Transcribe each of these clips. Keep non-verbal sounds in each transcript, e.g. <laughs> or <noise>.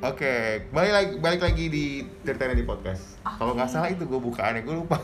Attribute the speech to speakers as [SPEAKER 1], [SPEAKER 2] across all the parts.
[SPEAKER 1] Oke, balik lagi balik lagi di ceritanya di podcast. Kalau nggak salah itu gue bukaannya gue lupa.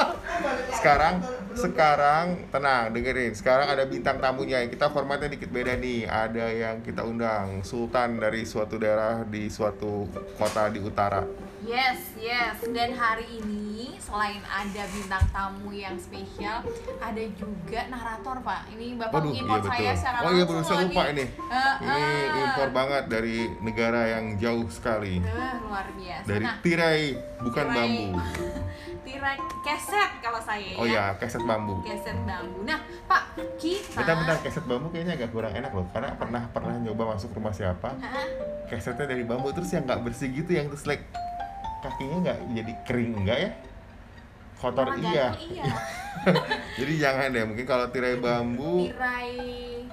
[SPEAKER 1] <laughs> sekarang sekarang tenang dengerin. Sekarang ada bintang tamunya yang kita formatnya dikit beda nih. Ada yang kita undang Sultan dari suatu daerah di suatu kota di utara.
[SPEAKER 2] Yes, yes. Dan hari ini selain ada bintang tamu yang spesial, ada juga narator, Pak. Ini Bapak mengimpor
[SPEAKER 1] iya
[SPEAKER 2] saya secara
[SPEAKER 1] Oh iya
[SPEAKER 2] langsung loh
[SPEAKER 1] lupa ini.
[SPEAKER 2] Eh,
[SPEAKER 1] Ini
[SPEAKER 2] eh.
[SPEAKER 1] impor banget dari negara yang jauh sekali.
[SPEAKER 2] Eh, luar biasa.
[SPEAKER 1] Dari
[SPEAKER 2] Nah,
[SPEAKER 1] tirai bukan
[SPEAKER 2] tirai-
[SPEAKER 1] bambu. <laughs>
[SPEAKER 2] tirai keset kalau saya
[SPEAKER 1] Oh
[SPEAKER 2] ya.
[SPEAKER 1] ya, keset bambu.
[SPEAKER 2] Keset bambu. Nah, Pak, kita
[SPEAKER 1] Bentar-bentar keset bambu kayaknya agak kurang enak loh karena pernah pernah nyoba masuk rumah siapa
[SPEAKER 2] Hah?
[SPEAKER 1] kesetnya dari bambu terus yang nggak bersih gitu yang terus like kakinya nggak jadi kering enggak ya kotor
[SPEAKER 2] Orang
[SPEAKER 1] iya
[SPEAKER 2] iya. <laughs>
[SPEAKER 1] jadi jangan deh mungkin kalau tirai bambu
[SPEAKER 2] Tirai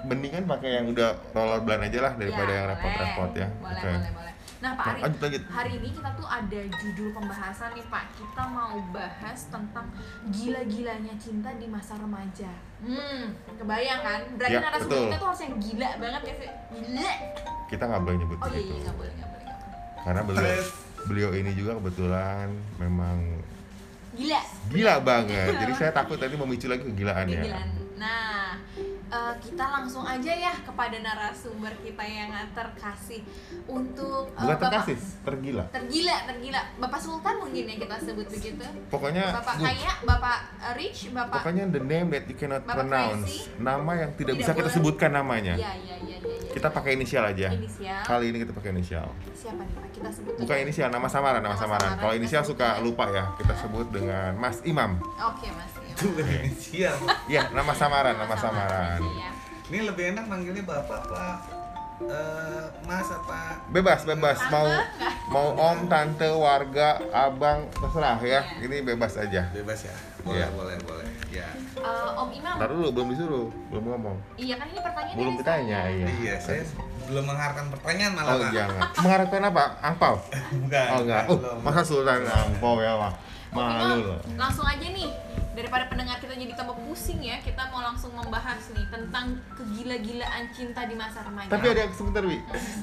[SPEAKER 1] mendingan pakai yang udah roller blend aja lah daripada
[SPEAKER 2] Ya,
[SPEAKER 1] yang repot-repot ya
[SPEAKER 2] Boleh,
[SPEAKER 1] oke
[SPEAKER 2] boleh, boleh. Nah, Pak
[SPEAKER 1] Nah,
[SPEAKER 2] Ari,
[SPEAKER 1] lanjut, lanjut.
[SPEAKER 2] hari ini kita tuh ada judul pembahasan nih, Pak. Kita mau bahas tentang gila-gilanya cinta di masa remaja. Hmm, kebayang kan? Berarti
[SPEAKER 1] Ya,
[SPEAKER 2] narasumber kita tuh harus yang gila banget ya sih? Gila.
[SPEAKER 1] kita nggak boleh nyebut
[SPEAKER 2] Oh iya, iya, nggak boleh, nggak boleh,
[SPEAKER 1] karena beliau <laughs> beliau ini juga kebetulan memang
[SPEAKER 2] Gila.
[SPEAKER 1] gila banget jadi saya takut tadi memicu lagi kegilaannya
[SPEAKER 2] Kegilaan. Nah, eh, kita langsung aja ya kepada narasumber kita yang terkasih untuk
[SPEAKER 1] bukan
[SPEAKER 2] Bapak-
[SPEAKER 1] terkasih tergila
[SPEAKER 2] tergila tergila bapak sultan mungkin ya kita sebut begitu
[SPEAKER 1] pokoknya
[SPEAKER 2] bapak kaya bapak rich bapak
[SPEAKER 1] Pokoknya the name that you cannot
[SPEAKER 2] Bapak
[SPEAKER 1] pronounce,
[SPEAKER 2] crazy.
[SPEAKER 1] nama yang tidak,
[SPEAKER 2] Tidak
[SPEAKER 1] bisa kita
[SPEAKER 2] boleh.
[SPEAKER 1] sebutkan namanya.
[SPEAKER 2] ya ya ya ya, ya
[SPEAKER 1] Kita pakai inisial aja.
[SPEAKER 2] inisial
[SPEAKER 1] Kali ini kita pakai inisial.
[SPEAKER 2] siapa nih pak kita sebut
[SPEAKER 1] Bukan inisial, nama samaran, nama
[SPEAKER 2] Nama
[SPEAKER 1] samaran.
[SPEAKER 2] samaran,
[SPEAKER 1] Kalau
[SPEAKER 2] kita
[SPEAKER 1] inisial suka lupa ya. Kita sebut dengan Mas Imam.
[SPEAKER 2] oke mas ya.
[SPEAKER 3] Tuh inisial.
[SPEAKER 1] Iya, nama samaran, nama samaran.
[SPEAKER 2] aja ya.
[SPEAKER 3] Ini lebih enak manggilnya bapak pak. Eh, mas apa?
[SPEAKER 1] Bebas, bebas.
[SPEAKER 2] Tante
[SPEAKER 1] Mau
[SPEAKER 2] nggak?
[SPEAKER 1] mau om, tante, warga, abang, terserah ya.
[SPEAKER 2] Iya.
[SPEAKER 1] Ini bebas aja.
[SPEAKER 3] Bebas ya. Boleh,
[SPEAKER 1] Iya.
[SPEAKER 3] boleh, boleh. Ya.
[SPEAKER 2] Eh, om imam
[SPEAKER 1] Ntar dulu, belum disuruh, belum ngomong.
[SPEAKER 2] iya kan ini pertanyaan
[SPEAKER 1] Belum ditanya, iya.
[SPEAKER 3] Iya, saya belum mengharapkan pertanyaan malah
[SPEAKER 1] Oh jangan. Mengharapkan apa? Angpau? <laughs>
[SPEAKER 3] Bukan.
[SPEAKER 1] Oh enggak. Oh, masa sultan angpau ya, Pak? Malu loh.
[SPEAKER 2] langsung aja nih daripada pendengar kita jadi tambah pusing ya kita mau langsung membahas nih tentang kegila-gilaan cinta di masa remaja
[SPEAKER 1] Tapi ada yang sebentar, Wi.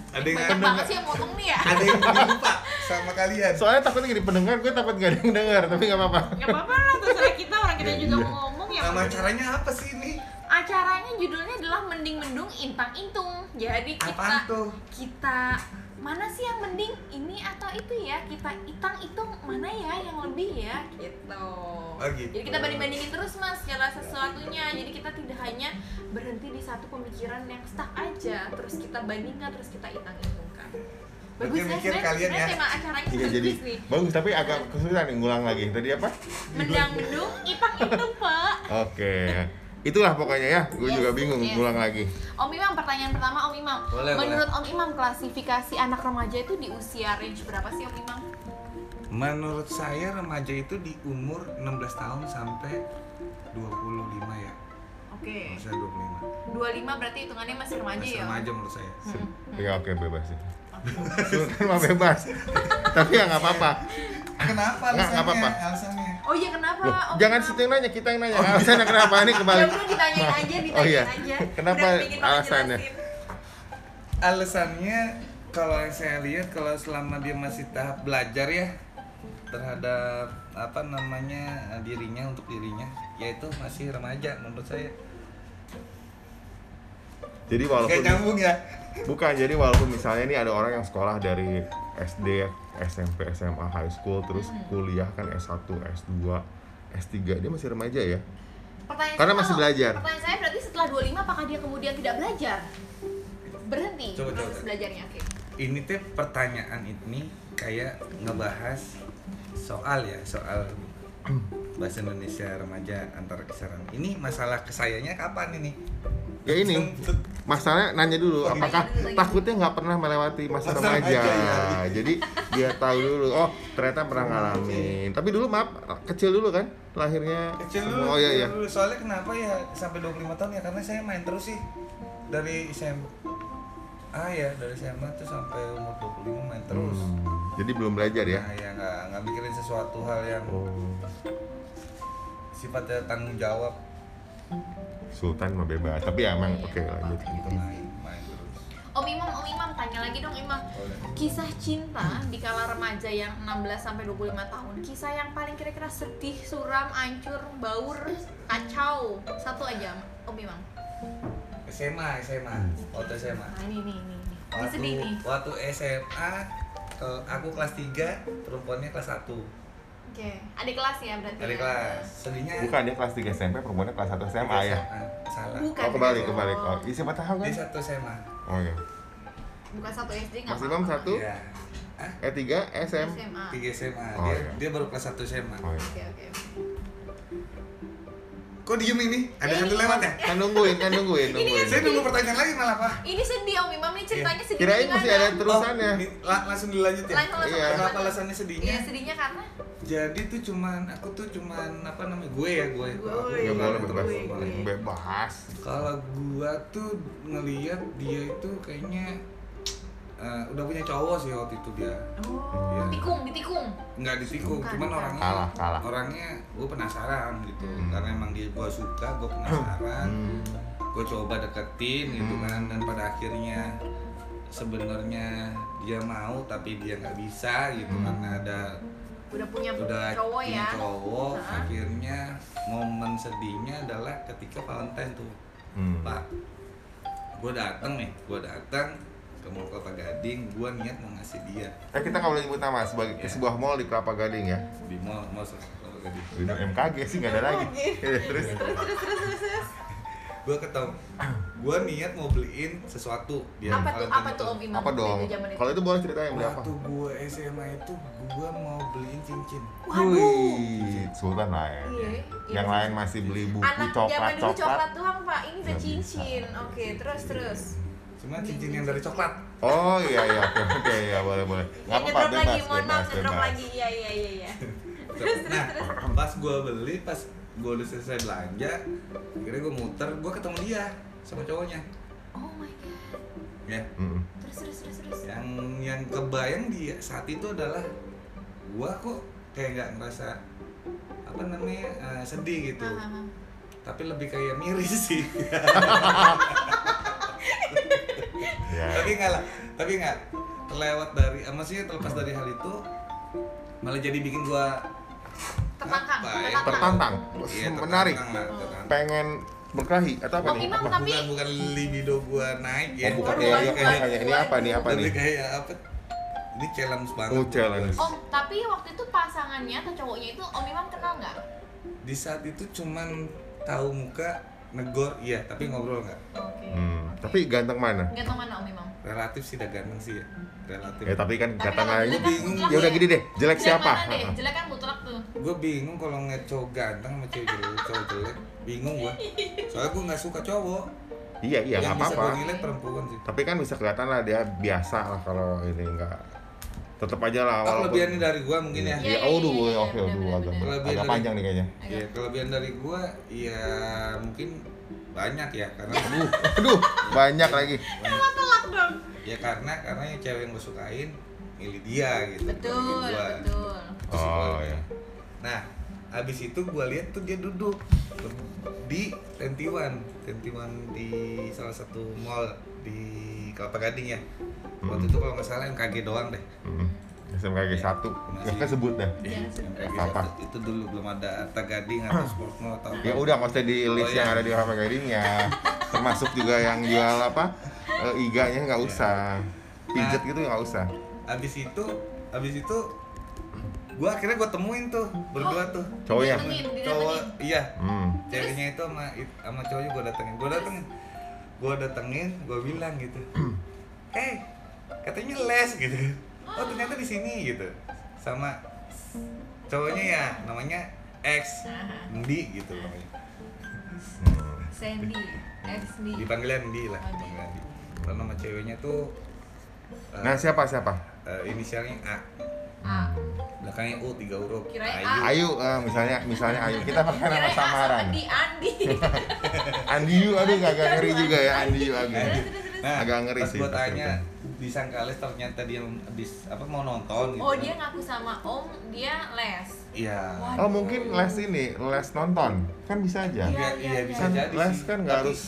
[SPEAKER 3] Ada yang
[SPEAKER 2] banyak banget sih yang potong nih ya
[SPEAKER 3] ada yang Pak sama kalian.
[SPEAKER 1] Soalnya takutnya gini pendengar, gue takut gak ada yang dengar, tapi gak apa-apa.
[SPEAKER 2] Gak apa-apa lah, terserah kita orang kita juga
[SPEAKER 1] Iya.
[SPEAKER 2] mau ngomong ya.
[SPEAKER 3] Nama acaranya apa sih ini?
[SPEAKER 2] Acaranya judulnya adalah Mending Mendung Intang Intung. Jadi kita kita mana sih yang mending ini atau itu ya? Kita itang itung mana ya yang lebih ya? Gitu.
[SPEAKER 3] Oh, gitu.
[SPEAKER 2] Jadi kita banding-bandingin terus mas segala sesuatunya. Jadi kita tidak hanya berhenti di satu pemikiran yang stuck aja. Terus kita bandingkan, terus kita itang itungkan. Bagus ya, sebenarnya
[SPEAKER 3] kalian ya.
[SPEAKER 2] tema acaranya
[SPEAKER 1] Iya
[SPEAKER 2] bagus
[SPEAKER 1] jadi
[SPEAKER 2] nih.
[SPEAKER 1] bagus tapi agak kesulitan nih ngulang lagi. Tadi apa?
[SPEAKER 2] Mendang mendung, itang itung pak.
[SPEAKER 1] Oke. <laughs> Itulah pokoknya ya. Gue
[SPEAKER 2] Yes,
[SPEAKER 1] juga bingung
[SPEAKER 2] yes.
[SPEAKER 1] ngulang lagi.
[SPEAKER 2] Om Imam, pertanyaan pertama Om Imam.
[SPEAKER 3] Boleh,
[SPEAKER 2] Menurut Om Imam, klasifikasi anak remaja itu di usia range berapa sih Om Imam?
[SPEAKER 3] Menurut saya remaja itu di umur 16 tahun sampai 25 ya.
[SPEAKER 2] Oke.
[SPEAKER 3] Saya 25.
[SPEAKER 2] 25 berarti hitungannya masih remaja
[SPEAKER 3] Masih
[SPEAKER 2] ya?
[SPEAKER 3] remaja menurut saya.
[SPEAKER 2] Hmm.
[SPEAKER 1] Iya oke bebas sih. Sultan <laughs> mah bebas. tapi ya nggak apa-apa.
[SPEAKER 3] Kenapa
[SPEAKER 1] nggak apa-apa.
[SPEAKER 3] Alasannya.
[SPEAKER 2] Oh iya kenapa
[SPEAKER 1] Loh,
[SPEAKER 2] Om
[SPEAKER 1] jangan situ yang nanya, kita yang nanya. Alasannya kenapa ini <laughs> kembali?
[SPEAKER 2] Ya udah ditanyain
[SPEAKER 1] Nah,
[SPEAKER 2] aja, ditanyain
[SPEAKER 1] Oh iya.
[SPEAKER 2] aja.
[SPEAKER 1] Kenapa alasannya?
[SPEAKER 3] Alasannya kalau yang saya lihat kalau selama dia masih tahap belajar ya terhadap apa namanya dirinya untuk dirinya yaitu masih remaja menurut saya.
[SPEAKER 1] Jadi walaupun
[SPEAKER 3] Kayak nyambung ya.
[SPEAKER 1] Bukan, jadi walaupun misalnya ini ada orang yang sekolah dari SD, SMP, SMA, high school, terus kuliah kan S1, S2, S3, dia masih remaja ya?
[SPEAKER 2] Pertanyaan
[SPEAKER 1] Karena
[SPEAKER 2] saya
[SPEAKER 1] masih
[SPEAKER 2] kalau-
[SPEAKER 1] belajar.
[SPEAKER 2] Pertanyaan saya berarti setelah 25 apakah dia kemudian tidak belajar? Berhenti
[SPEAKER 3] Coba,
[SPEAKER 2] proses
[SPEAKER 3] coba.
[SPEAKER 2] belajarnya. Oke.
[SPEAKER 3] Ini teh pertanyaan ini kayak ngebahas soal ya, soal bahasa Indonesia remaja antar kisaran. Ini masalah kesayanya kapan ini?
[SPEAKER 1] Ya ini, masalahnya nanya dulu, apakah
[SPEAKER 2] iya, iya.
[SPEAKER 1] takutnya nggak pernah melewati masa remaja?
[SPEAKER 3] remaja, ya.
[SPEAKER 1] Jadi dia tahu dulu, oh ternyata pernah ngalamin. Tapi dulu maaf, kecil dulu kan lahirnya.
[SPEAKER 3] Kecil dulu,
[SPEAKER 1] Oh iya iya.
[SPEAKER 3] Soalnya kenapa ya sampai 25 tahun ya karena saya main terus sih dari SMA. Ah ya dari SMA tuh sampai umur 25 main terus.
[SPEAKER 1] Hmm, jadi belum belajar ya?
[SPEAKER 3] Nah ya nggak nggak mikirin sesuatu hal yang
[SPEAKER 1] Oh,
[SPEAKER 3] sifatnya tanggung jawab.
[SPEAKER 1] Sultan mah bebas. Tapi ya emang oke lanjut.
[SPEAKER 3] Gitu.
[SPEAKER 2] Om Imam, Om Imam tanya lagi dong Imam. Kisah cinta di kala remaja yang 16 sampai 25 tahun kisah yang paling kira-kira sedih suram ancur baur kacau. Satu aja Om Imam.
[SPEAKER 3] SMA SMA waktu SMA
[SPEAKER 2] nah ini nih ini ini. Ini
[SPEAKER 3] waktu
[SPEAKER 2] sedih nih.
[SPEAKER 3] waktu SMA aku kelas 3 perempuannya kelas 1
[SPEAKER 2] oke adik kelas ya berarti
[SPEAKER 3] dari
[SPEAKER 2] ya?
[SPEAKER 3] kelas sedihnya
[SPEAKER 1] Bukan dia kelas 3 SMP, perempuannya kelas 1 SMA ya.
[SPEAKER 3] Ah, salah
[SPEAKER 2] bukan
[SPEAKER 1] Oh kebalik,
[SPEAKER 2] Oh.
[SPEAKER 1] kebalik. Oh, iya, siapa tahu kan?
[SPEAKER 3] dia satu SMA
[SPEAKER 1] Oh iya.
[SPEAKER 2] bukan satu SD nggak
[SPEAKER 1] Mas Imam
[SPEAKER 2] apa-apa.
[SPEAKER 1] satu,
[SPEAKER 3] Iya.
[SPEAKER 1] Eh 3 SM.
[SPEAKER 2] SMA
[SPEAKER 3] 3 SMA
[SPEAKER 1] Oh,
[SPEAKER 3] dia
[SPEAKER 1] iya.
[SPEAKER 3] dia baru kelas 1 SMA
[SPEAKER 1] Oh iya.
[SPEAKER 2] oke oke
[SPEAKER 3] kok diem ini ada
[SPEAKER 2] Eh,
[SPEAKER 3] satu
[SPEAKER 2] ini
[SPEAKER 3] lewat ya
[SPEAKER 1] Kan nungguin, kan nungguin, nungguin.
[SPEAKER 3] saya nunggu pertanyaan lagi malah pak
[SPEAKER 2] ini sedih Om Imam nih ceritanya sedih
[SPEAKER 1] Kirain masih ada terusannya.
[SPEAKER 3] Oh, ini la- langsung dilanjut ya
[SPEAKER 2] Langsung,
[SPEAKER 1] Iya.
[SPEAKER 3] kenapa alasannya sedihnya
[SPEAKER 2] Iya sedihnya karena
[SPEAKER 3] jadi tuh cuman aku tuh cuman apa namanya gue ya gue
[SPEAKER 2] Gue,
[SPEAKER 1] Ya
[SPEAKER 2] Iya,
[SPEAKER 1] boleh
[SPEAKER 3] tuh
[SPEAKER 1] bebas.
[SPEAKER 2] gue, gue.
[SPEAKER 1] Bebas.
[SPEAKER 3] kalau gua tuh ngelihat dia itu kayaknya eh, udah punya cowok sih waktu itu dia
[SPEAKER 2] oh
[SPEAKER 3] Iya.
[SPEAKER 2] tikung ditikung
[SPEAKER 3] nggak ditikung
[SPEAKER 2] Bukan,
[SPEAKER 3] cuman
[SPEAKER 2] bukan.
[SPEAKER 3] orangnya
[SPEAKER 1] Kalah, kalah.
[SPEAKER 3] orangnya gue penasaran gitu
[SPEAKER 2] Hmm.
[SPEAKER 3] karena emang dia gua suka gue penasaran
[SPEAKER 1] Hmm.
[SPEAKER 3] gue coba deketin gitu
[SPEAKER 1] Hmm.
[SPEAKER 3] kan dan pada akhirnya sebenarnya dia mau tapi dia nggak bisa gitu
[SPEAKER 1] Hmm.
[SPEAKER 3] karena ada
[SPEAKER 2] udah punya
[SPEAKER 3] udah
[SPEAKER 2] cowok
[SPEAKER 3] punya
[SPEAKER 2] ya
[SPEAKER 3] cowok
[SPEAKER 2] Hah?
[SPEAKER 3] akhirnya momen sedihnya adalah ketika Valentine tuh
[SPEAKER 1] Hmm.
[SPEAKER 3] Pak, gue dateng nih, gue datang ke Mall Kelapa Gading, gue niat mau ngasih dia
[SPEAKER 1] Eh kita nggak boleh nyebut nama sebagai
[SPEAKER 3] Iya.
[SPEAKER 1] sebuah mall di Kelapa Gading ya.
[SPEAKER 3] di mall mall Kelapa Gading.
[SPEAKER 1] Udah MKG sih nggak ada lagi. Iya, Terus
[SPEAKER 3] Gue ketemu, gue niat mau beliin sesuatu dia
[SPEAKER 2] apa tuh apa tuh Imam
[SPEAKER 1] apa dong? Kalau itu boleh ceritain beli apa?
[SPEAKER 3] Waktu gue SMA itu, gue mau beliin cincin.
[SPEAKER 2] waduh
[SPEAKER 1] Wih, Sultan lah ya.
[SPEAKER 2] Iya,
[SPEAKER 1] Yang
[SPEAKER 2] iya.
[SPEAKER 1] lain masih beli buku coklat
[SPEAKER 2] coklat
[SPEAKER 1] coklat.
[SPEAKER 2] doang pak ini udah cincin oke terus terus
[SPEAKER 3] Cuma cincin yang dari coklat.
[SPEAKER 1] Oh iya iya <laughs> oke oke ya boleh boleh. Nggak
[SPEAKER 2] ya,
[SPEAKER 1] apa-apa
[SPEAKER 2] lagi mohon maaf
[SPEAKER 1] bebas
[SPEAKER 2] lagi iya iya iya iya <laughs> terus terus
[SPEAKER 3] Nah,
[SPEAKER 2] terus
[SPEAKER 3] pas gue beli, pas gue udah selesai belanja, akhirnya gue muter, gue ketemu dia sama cowoknya.
[SPEAKER 2] oh my god
[SPEAKER 3] Ya,
[SPEAKER 1] Mm-mm.
[SPEAKER 2] terus terus terus terus
[SPEAKER 3] yang yang kebayang di saat itu adalah gua kok kayak nggak ngerasa apa namanya eh, sedih gitu
[SPEAKER 2] Hahaha.
[SPEAKER 3] tapi lebih kayak miris sih <laughs>
[SPEAKER 1] Ya.
[SPEAKER 3] tapi nggak lah tapi nggak terlewat dari eh, maksudnya terlepas dari hal itu malah jadi bikin gua
[SPEAKER 2] Tertantang,
[SPEAKER 3] apa ya?
[SPEAKER 2] tertantang.
[SPEAKER 1] Tertantang.
[SPEAKER 3] Iya,
[SPEAKER 1] Menarik.
[SPEAKER 3] tertantang.
[SPEAKER 1] Pengen berkelahi atau apa
[SPEAKER 2] Oh,
[SPEAKER 1] nih?
[SPEAKER 2] Imam,
[SPEAKER 1] Apa?
[SPEAKER 2] tapi-
[SPEAKER 3] bukan bukan libido gua naik ya
[SPEAKER 1] Oh, bukan ya, ya, kayak ini apa nih apa nih?
[SPEAKER 3] kayak apa ini challenge banget
[SPEAKER 1] Oh, challenge.
[SPEAKER 2] Om tapi waktu itu pasangannya atau cowoknya itu Om Imam kenal nggak
[SPEAKER 3] di saat itu cuman tahu muka negor iya tapi ngobrol nggak
[SPEAKER 2] oke
[SPEAKER 1] Hmm, tapi ganteng mana?
[SPEAKER 2] Ganteng mana Om Imam
[SPEAKER 3] relatif sih udah ganteng sih ya relatif
[SPEAKER 1] Ya tapi kan
[SPEAKER 2] jelek kan
[SPEAKER 3] bingung.
[SPEAKER 1] Ya udah gini deh, jelek siapa?
[SPEAKER 2] mana deh jelek kan mutlak tuh
[SPEAKER 3] gue bingung kalau ngeliat cowok ganteng sama cewek jelek cowok jelek bingung gue soalnya gue nggak suka cowok
[SPEAKER 1] Iya iya
[SPEAKER 3] yang
[SPEAKER 1] nggak
[SPEAKER 3] bisa
[SPEAKER 1] apa-apa.
[SPEAKER 3] gue nilai perempuan sih
[SPEAKER 1] Tapi kan bisa kelihatan lah dia biasa lah kalau ini enggak. Tetap aja lah.
[SPEAKER 3] oh,
[SPEAKER 1] walaupun-
[SPEAKER 3] kelebihannya dari gue mungkin ya
[SPEAKER 2] Iya,
[SPEAKER 1] Iya,
[SPEAKER 2] iya,
[SPEAKER 1] oh,
[SPEAKER 2] iya,
[SPEAKER 1] duh,
[SPEAKER 2] iya,
[SPEAKER 1] oke,
[SPEAKER 2] benar,
[SPEAKER 1] agak, agak
[SPEAKER 3] dari-
[SPEAKER 1] panjang nih kayaknya.
[SPEAKER 3] ya kelebihan dari gue ya mungkin banyak ya karena <laughs>
[SPEAKER 1] Aduh, aduh, banyak lagi.
[SPEAKER 2] telak telak dong
[SPEAKER 3] ya karena karena yang cewek yang gue sukain milih dia gitu
[SPEAKER 2] betul
[SPEAKER 3] gua.
[SPEAKER 2] betul
[SPEAKER 1] Oh ya.
[SPEAKER 3] Nah, habis itu gue lihat tuh dia duduk di Tentiwan, Tentiwan di salah satu mall di Kelapa Gading ya. Waktu itu kalau nggak salah MKG doang deh.
[SPEAKER 1] Hmm. SMKG 1
[SPEAKER 3] Masih-
[SPEAKER 1] Nggak kan sebut dah.
[SPEAKER 2] Iya,
[SPEAKER 3] MKG
[SPEAKER 1] Apa?
[SPEAKER 3] satu. itu dulu belum ada Arta Gading atau Sport Mall atau apa.
[SPEAKER 1] Ya udah usah di list
[SPEAKER 3] Oh,
[SPEAKER 1] yang
[SPEAKER 3] iya.
[SPEAKER 1] ada di Kelapa Gading ya. Termasuk juga yang jual apa? eh, iganya nggak usah. Pijet gitu nggak usah.
[SPEAKER 3] Habis itu, habis itu gue akhirnya gue temuin tuh berdua tuh.
[SPEAKER 1] Cowoknya.
[SPEAKER 2] Datengin, didatengin.
[SPEAKER 3] Cowok, iya.
[SPEAKER 1] Hmm.
[SPEAKER 3] Ceweknya itu sama sama cowoknya gue datengin. Gue datengin. Gue datengin, gue bilang gitu. <clears throat> Eh, katanya les gitu. Oh ternyata di sini gitu. Sama cowoknya ya namanya X
[SPEAKER 2] Nah,
[SPEAKER 3] Ndi gitu namanya.
[SPEAKER 2] Sandy XD
[SPEAKER 3] Dipanggilnya Ndi lah.
[SPEAKER 2] Oh, Ndi.
[SPEAKER 3] Dipanggilnya Ndi. Kalau nama ceweknya tuh eh,
[SPEAKER 1] Nah siapa siapa?
[SPEAKER 3] eh, inisialnya A,
[SPEAKER 2] A
[SPEAKER 3] belakangnya U tiga huruf.
[SPEAKER 2] Kirain
[SPEAKER 3] Ayu.
[SPEAKER 1] Ayu, eh, misalnya misalnya Ayu. Kita pakai nama
[SPEAKER 2] Kirain
[SPEAKER 1] samaran.
[SPEAKER 2] Di Andi
[SPEAKER 1] Andiyu, <laughs> aduh agak ngeri juga ya agak.
[SPEAKER 2] Terus, terus, terus.
[SPEAKER 3] Nah,
[SPEAKER 1] Agak ngeri sih, pas
[SPEAKER 3] tanya
[SPEAKER 1] cerita.
[SPEAKER 3] disangka les ternyata dia habis apa mau nonton gitu.
[SPEAKER 2] Oh dia ngaku sama Om dia les
[SPEAKER 3] Iya.
[SPEAKER 1] Oh mungkin les ini, les nonton kan bisa aja.
[SPEAKER 2] Iya,
[SPEAKER 3] Iya,
[SPEAKER 2] iya,
[SPEAKER 3] iya bisa
[SPEAKER 1] Kan
[SPEAKER 3] jadi
[SPEAKER 1] les
[SPEAKER 3] sih.
[SPEAKER 1] kan nggak harus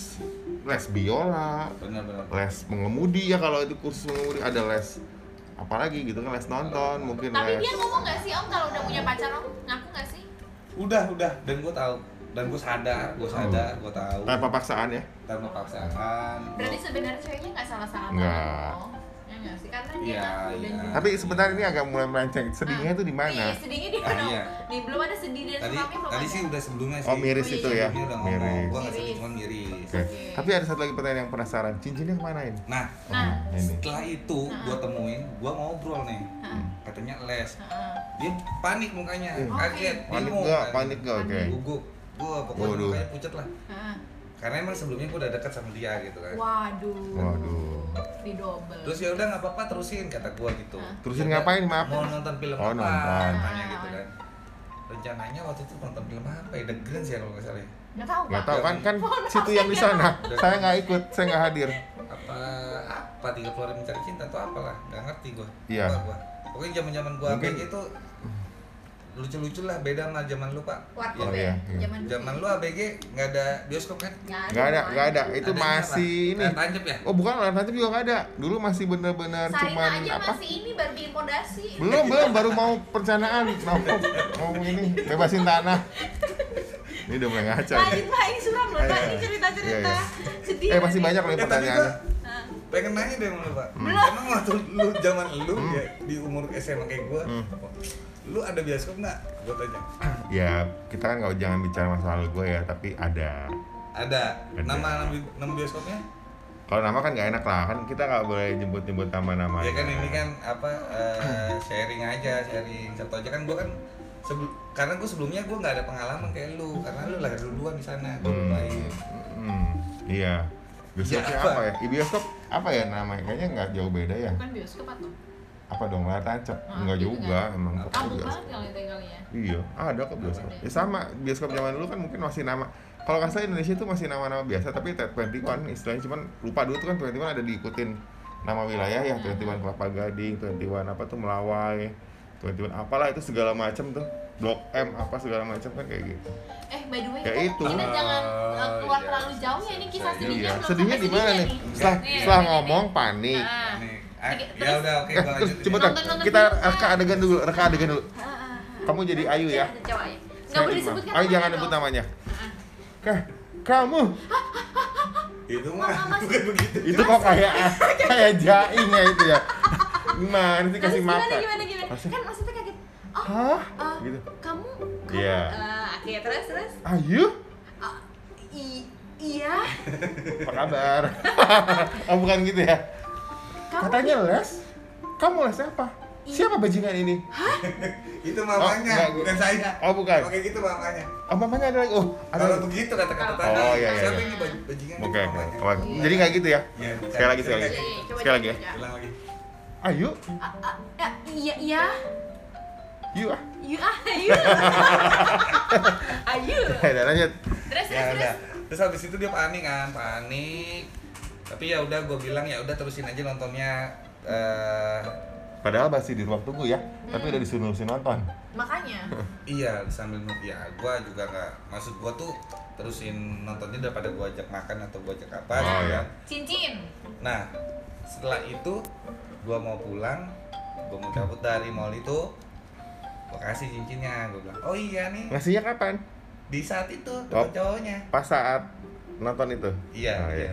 [SPEAKER 1] les biola
[SPEAKER 3] benar-benar
[SPEAKER 1] les mengemudi ya kalau itu kursus mengemudi ada les apalagi gitu kan les nonton mungkin
[SPEAKER 2] Tapi
[SPEAKER 1] les
[SPEAKER 2] dia ngomong gak sih om kalau udah punya pacar om? Ngaku gak sih?
[SPEAKER 3] udah udah dan gue tahu dan gue sadar gue sadar gue tahu
[SPEAKER 1] tanpa paksaan ya
[SPEAKER 3] tanpa paksaan
[SPEAKER 2] Berarti sebenarnya ceweknya
[SPEAKER 1] Nggak.
[SPEAKER 2] banget om. Ya nggak sih? Karena dia
[SPEAKER 3] Iya,
[SPEAKER 2] ngaku dan
[SPEAKER 3] iya.
[SPEAKER 2] juga-
[SPEAKER 1] tapi sebentar ini agak mulai melenceng sedihnya
[SPEAKER 2] Ah.
[SPEAKER 1] itu di mana
[SPEAKER 2] Iya, sedihnya di
[SPEAKER 3] Ah,
[SPEAKER 2] mana? Om?
[SPEAKER 3] iya.
[SPEAKER 2] Nih belum ada sedih dan
[SPEAKER 3] tadi tadi
[SPEAKER 2] ada.
[SPEAKER 3] sih udah sebelumnya sih
[SPEAKER 1] oh miris
[SPEAKER 2] Oh,
[SPEAKER 1] itu
[SPEAKER 2] iya.
[SPEAKER 1] ya
[SPEAKER 3] udah ngomong
[SPEAKER 1] miris
[SPEAKER 3] gue nggak sedih
[SPEAKER 2] Miris.
[SPEAKER 3] cuma miris
[SPEAKER 1] Oke. tapi ada satu lagi pertanyaan yang penasaran cincinnya kemanain
[SPEAKER 3] nah
[SPEAKER 2] Nah.
[SPEAKER 1] Oh, ini
[SPEAKER 3] setelah itu gue temuin gue ngobrol nih
[SPEAKER 2] Heeh.
[SPEAKER 3] katanya les
[SPEAKER 2] Heeh.
[SPEAKER 3] dia panik mukanya
[SPEAKER 1] Iya.
[SPEAKER 3] kaget
[SPEAKER 1] panik
[SPEAKER 3] bingung
[SPEAKER 1] nggak panik nggak oke
[SPEAKER 3] gugup gue pokoknya mukanya pucat lah
[SPEAKER 2] Heeh.
[SPEAKER 3] Karena emang sebelumnya gue udah dekat sama dia gitu kan
[SPEAKER 2] Waduh.
[SPEAKER 1] Waduh.
[SPEAKER 2] Di double.
[SPEAKER 3] terus ya udah nggak apa-apa terusin kata gue gitu
[SPEAKER 2] Hah?
[SPEAKER 1] Terusin
[SPEAKER 3] udah,
[SPEAKER 1] ngapain, maaf?
[SPEAKER 3] mau nonton film
[SPEAKER 1] Oh,
[SPEAKER 3] apa
[SPEAKER 1] nonton.
[SPEAKER 3] tanya gitu kan rencananya waktu itu nonton film apa ya The Grins ya kalau nggak salah ya
[SPEAKER 2] Nggak tahu
[SPEAKER 1] nggak tahu kan kan <laughs>
[SPEAKER 2] Oh,
[SPEAKER 1] situ yang di sana <laughs> saya nggak ikut saya nggak hadir
[SPEAKER 3] apa apa tiga puluh hari mencari cinta atau apalah nggak ngerti gue
[SPEAKER 1] Iya.
[SPEAKER 3] gua. pokoknya zaman zaman gue
[SPEAKER 1] Mungkin-
[SPEAKER 3] itu lucu-lucu lah beda sama zaman lu pak
[SPEAKER 2] Warkop
[SPEAKER 1] Oh,
[SPEAKER 2] ya.
[SPEAKER 1] iya, iya.
[SPEAKER 2] Zaman
[SPEAKER 3] zaman
[SPEAKER 2] ya.
[SPEAKER 3] lu ABG nggak ada bioskop kan
[SPEAKER 1] nggak ada nggak ada itu
[SPEAKER 3] Adanya
[SPEAKER 1] masih
[SPEAKER 3] apa?
[SPEAKER 1] ini
[SPEAKER 3] tancap ya
[SPEAKER 1] oh bukan lah nanti juga nggak ada dulu masih bener-bener cuman
[SPEAKER 2] aja
[SPEAKER 1] apa
[SPEAKER 2] masih ini baru bikin pondasi.
[SPEAKER 1] belum belum baru mau perencanaan mau mau ini bebasin tanah ini udah mulai ngaca
[SPEAKER 2] Lanjut Pak, ini suram loh Pak,
[SPEAKER 1] Iya,
[SPEAKER 2] ini
[SPEAKER 1] iya.
[SPEAKER 2] cerita-cerita
[SPEAKER 1] Iya,
[SPEAKER 2] sedih.
[SPEAKER 1] eh masih banyak loh
[SPEAKER 3] Eh,
[SPEAKER 1] pertanyaannya
[SPEAKER 3] pengen nanya deh sama lu pak
[SPEAKER 1] Hmm.
[SPEAKER 3] emang waktu lu zaman lu ya di umur SMA kayak gue
[SPEAKER 1] Hmm.
[SPEAKER 3] Lu ada bioskop nggak gue tanya <clears throat>
[SPEAKER 1] ya kita kan nggak jangan bicara masalah gue ya tapi ada
[SPEAKER 3] ada
[SPEAKER 1] Ada.
[SPEAKER 3] nama nama, nama bioskopnya
[SPEAKER 1] kalau nama kan nggak enak lah kan kita nggak boleh nyebut-nyebut nama-nama
[SPEAKER 3] ya kan ini kan apa eh, sharing aja sharing satu aja kan gue kan sebelum karena gue sebelumnya gue nggak ada pengalaman kayak lu karena lu lahir duluan di sana gue
[SPEAKER 1] hmm. hmm. iya bioskopnya
[SPEAKER 3] Ya,
[SPEAKER 1] apa?
[SPEAKER 3] apa?
[SPEAKER 1] ya bioskop apa ya namanya kayaknya nggak jauh beda ya
[SPEAKER 2] bukan bioskop atau?
[SPEAKER 1] Apa dong layar tancap
[SPEAKER 2] Ah,
[SPEAKER 1] nggak
[SPEAKER 2] gitu
[SPEAKER 1] juga
[SPEAKER 2] kan.
[SPEAKER 1] emang bioskop.
[SPEAKER 2] banget itu kali ya.
[SPEAKER 1] Iya, ada kok bioskop.
[SPEAKER 2] Ada.
[SPEAKER 1] Ya sama, bioskop zaman dulu kan mungkin masih nama kalau nggak salah Indonesia itu masih nama-nama biasa tapi Twenty One istilahnya cuman lupa dulu tuh kan Twenty One ada diikutin nama wilayah ya Twenty One Kelapa Gading, Twenty One apa tuh Melawai, Twenty One apalah itu segala macam tuh Blok M apa segala macam kan kayak gitu.
[SPEAKER 2] Eh, by the way,
[SPEAKER 1] Ya
[SPEAKER 2] kita,
[SPEAKER 1] itu.
[SPEAKER 2] kita jangan uh, keluar
[SPEAKER 3] iya.
[SPEAKER 2] terlalu jauh ya ini kisah
[SPEAKER 3] Iya,
[SPEAKER 2] sedihnya.
[SPEAKER 1] Iya, sedihnya di mana nih? Setelah
[SPEAKER 2] nih,
[SPEAKER 1] ngomong panik.
[SPEAKER 2] Ah.
[SPEAKER 3] Ah, ya udah oke
[SPEAKER 1] Eh,
[SPEAKER 3] gue lanjut
[SPEAKER 1] coba tar,
[SPEAKER 2] nonton
[SPEAKER 1] kita reka adegan dulu, reka adegan dulu.
[SPEAKER 2] Ah, ah.
[SPEAKER 1] Kamu jadi Ayu ya.
[SPEAKER 2] Ada cowok ya.
[SPEAKER 1] Saya
[SPEAKER 2] Nggak boleh disebutkan
[SPEAKER 1] Ayo jangan sebut namanya.
[SPEAKER 2] Ah,
[SPEAKER 1] Kah, kamu
[SPEAKER 3] itu mah bukan <laughs> begitu
[SPEAKER 1] itu kok kayak kayak jaim ya itu ya. Gimana sih kasih makan?
[SPEAKER 2] Gimana gimana gimana? Kan maksudnya kaget. Oh,
[SPEAKER 1] Hah?
[SPEAKER 2] eh,
[SPEAKER 1] Gitu.
[SPEAKER 2] kamu kamu
[SPEAKER 1] Iya.
[SPEAKER 2] eh, oke terus terus
[SPEAKER 1] Ayu,
[SPEAKER 2] i- iya
[SPEAKER 1] apa kabar? <laughs> oh bukan gitu ya?
[SPEAKER 2] Kamu
[SPEAKER 1] Katanya les. Kamu les apa? Siapa bajingan ini? <laughs>
[SPEAKER 3] itu
[SPEAKER 1] Oh,
[SPEAKER 3] mamanya
[SPEAKER 1] enggak,
[SPEAKER 3] bukan saya
[SPEAKER 1] Oh bukan.
[SPEAKER 3] oke gitu mamanya
[SPEAKER 1] Oh mamanya ada lagi. Oh ada
[SPEAKER 3] kalau
[SPEAKER 1] lagi.
[SPEAKER 3] begitu kata-kata
[SPEAKER 2] Oh,
[SPEAKER 3] tadi
[SPEAKER 1] iya, iya,
[SPEAKER 3] siapa
[SPEAKER 1] iya.
[SPEAKER 3] ini baj- bajingan
[SPEAKER 1] Oke,
[SPEAKER 3] itu
[SPEAKER 1] oke.
[SPEAKER 3] mamanya.
[SPEAKER 1] Oh, Jadi kayak gitu ya?
[SPEAKER 3] Iya,
[SPEAKER 1] Sekali lagi, sekali
[SPEAKER 2] Iya,
[SPEAKER 1] lagi.
[SPEAKER 2] iya,
[SPEAKER 1] Sekali lagi ya.
[SPEAKER 2] Ah, ah, ah, iya iya
[SPEAKER 1] you ah.
[SPEAKER 2] Ayu ah ayu <laughs> ayu
[SPEAKER 1] Udah lanjut.
[SPEAKER 2] terus
[SPEAKER 3] ya
[SPEAKER 2] terus
[SPEAKER 3] udah
[SPEAKER 2] terus
[SPEAKER 3] terus habis itu dia panik kan panik tapi ya udah gue bilang ya udah terusin aja nontonnya eh
[SPEAKER 1] Padahal masih di ruang tunggu ya, tapi
[SPEAKER 2] Hmm.
[SPEAKER 1] udah disuruh-suruh nonton.
[SPEAKER 2] makanya <laughs>
[SPEAKER 3] iya sambil nunggu ya gue juga nggak maksud gue tuh terusin nontonnya daripada gue ajak makan atau gue ajak apa
[SPEAKER 1] Oh,
[SPEAKER 3] gitu
[SPEAKER 1] iya.
[SPEAKER 3] kan.
[SPEAKER 2] cincin
[SPEAKER 3] nah setelah itu gue mau pulang gue mau cabut dari mall itu gue kasih cincinnya gue bilang oh iya nih
[SPEAKER 1] Ngasihnya kapan?
[SPEAKER 3] di saat itu
[SPEAKER 1] Oh.
[SPEAKER 3] dapat cowoknya
[SPEAKER 1] Pas saat nonton itu.
[SPEAKER 3] iya
[SPEAKER 1] Oh,
[SPEAKER 3] iya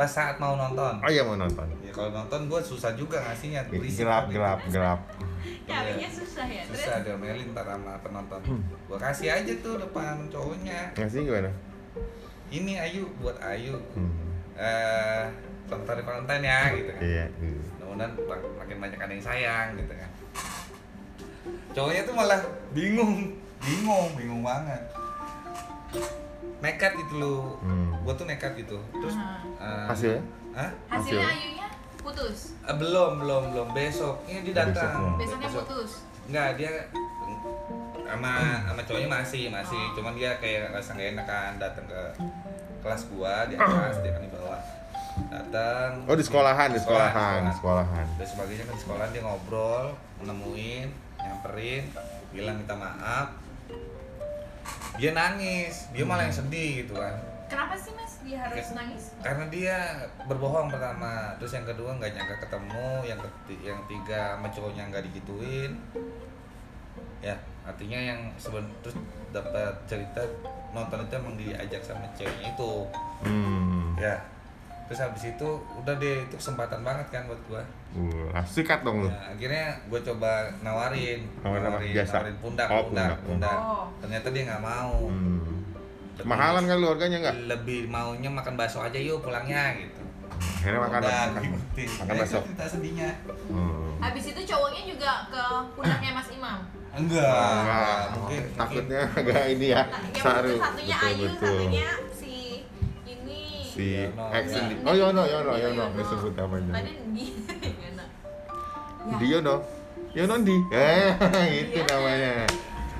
[SPEAKER 3] pas saat mau nonton
[SPEAKER 1] Oh iya mau nonton.
[SPEAKER 3] ya kalau nonton gue susah juga ngasihnya berisik
[SPEAKER 1] Gelap, gelap, <laughs> gelap.
[SPEAKER 2] carinya susah ya terus
[SPEAKER 3] susah diomelin ntar sama penonton
[SPEAKER 1] Hmm.
[SPEAKER 3] gue kasih aja tuh depan cowoknya
[SPEAKER 1] Ngasih gimana?
[SPEAKER 3] ini Ayu buat Ayu
[SPEAKER 1] Hmm.
[SPEAKER 3] eh selamat hari Valentine ya gitu kan
[SPEAKER 1] Iya. iya.
[SPEAKER 3] mudah-mudahan makin banyak ada yang sayang gitu kan cowoknya tuh malah bingung bingung bingung banget nekat gitu loh
[SPEAKER 1] Hmm.
[SPEAKER 3] gue tuh nekat gitu terus
[SPEAKER 2] Aha.
[SPEAKER 3] eh,
[SPEAKER 1] Hasilnya?
[SPEAKER 3] Hah?
[SPEAKER 2] hasilnya
[SPEAKER 1] Hasil.
[SPEAKER 2] ayunya putus
[SPEAKER 3] Eh, belum belum belum besok ini dia datang
[SPEAKER 1] Besoknya.
[SPEAKER 2] besoknya
[SPEAKER 3] Besok.
[SPEAKER 2] putus
[SPEAKER 3] Enggak, dia sama sama cowoknya masih masih cuman dia kayak rasa gak enak kan datang ke kelas gua di atas dia kan dibawa datang
[SPEAKER 1] Oh di sekolahan, di
[SPEAKER 3] Sekolah,
[SPEAKER 1] sekolahan, di sekolahan.
[SPEAKER 3] dan sebagainya kan di sekolah dia ngobrol nemuin nyamperin bilang minta maaf dia nangis. Dia malah yang sedih gitu kan.
[SPEAKER 2] Kenapa sih mas dia harus nangis?
[SPEAKER 3] karena dia berbohong pertama. Terus yang kedua nggak nyangka ketemu yang keti- yang tiga sama cowoknya nggak digituin. Ya artinya yang seben terus dapat cerita nonton itu emang diajak sama ceweknya itu.
[SPEAKER 1] Hmm.
[SPEAKER 3] ya terus habis itu udah deh itu kesempatan banget kan buat gua
[SPEAKER 1] Uh, sikat dong lu.
[SPEAKER 3] Nah, akhirnya gue coba nawarin,
[SPEAKER 1] Nawarin apa? Jasa?
[SPEAKER 3] nawarin pundak,
[SPEAKER 1] Oh,
[SPEAKER 3] pundak,
[SPEAKER 1] pundak.
[SPEAKER 3] pundak.
[SPEAKER 2] Oh.
[SPEAKER 3] Ternyata dia nggak mau.
[SPEAKER 1] Hmm.
[SPEAKER 3] Lebih-
[SPEAKER 1] Mahalan kan lu harganya enggak?
[SPEAKER 3] Lebih maunya makan bakso aja yuk pulangnya gitu.
[SPEAKER 1] Akhirnya makan
[SPEAKER 3] Udah,
[SPEAKER 1] makan, <laughs> makan bakso.
[SPEAKER 3] itu cerita sedihnya.
[SPEAKER 1] Hmm.
[SPEAKER 2] Habis itu cowoknya juga ke pundaknya Mas Imam.
[SPEAKER 3] Enggak,
[SPEAKER 1] Enggak,
[SPEAKER 3] mungkin
[SPEAKER 1] takutnya agak ini ya.
[SPEAKER 2] Yang
[SPEAKER 1] Saru.
[SPEAKER 2] itu satunya
[SPEAKER 1] Betul,
[SPEAKER 2] Ayu,
[SPEAKER 1] betul.
[SPEAKER 2] satunya si ini.
[SPEAKER 3] Yono. Ya.
[SPEAKER 1] ini. Oh Yono, Yono,
[SPEAKER 2] Iya,
[SPEAKER 1] Yono disebut namanya.
[SPEAKER 2] Tadi di <laughs> Yono. Ya.
[SPEAKER 1] Di Yono. Yono di. Eh, itu
[SPEAKER 2] Iya.
[SPEAKER 1] namanya.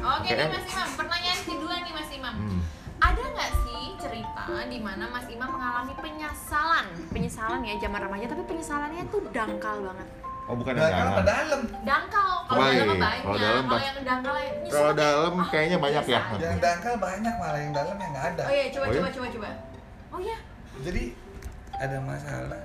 [SPEAKER 2] Oke nih
[SPEAKER 1] Kayak-
[SPEAKER 2] Mas Imam, pertanyaan kedua nih Mas Imam.
[SPEAKER 1] Hmm.
[SPEAKER 2] Ada nggak sih cerita di mana Mas Imam mengalami penyesalan? Penyesalan ya zaman remaja, tapi penyesalannya tuh dangkal banget.
[SPEAKER 1] Oh, bukan
[SPEAKER 3] Nah,
[SPEAKER 1] yang
[SPEAKER 3] kalau
[SPEAKER 1] dalam.
[SPEAKER 3] ke dalam,
[SPEAKER 2] Dangkal, kalau dalam mah banyak.
[SPEAKER 1] Kalau dalam
[SPEAKER 2] Kalau yang dangkal yang nyesel
[SPEAKER 1] Kalau dalam
[SPEAKER 2] oh,
[SPEAKER 1] kayaknya banyak ya.
[SPEAKER 3] yang dangkal banyak malah yang dalam yang nggak ada.
[SPEAKER 2] Oh iya, coba
[SPEAKER 1] Oh iya?
[SPEAKER 2] coba coba coba. Oh iya.
[SPEAKER 3] Jadi ada masalah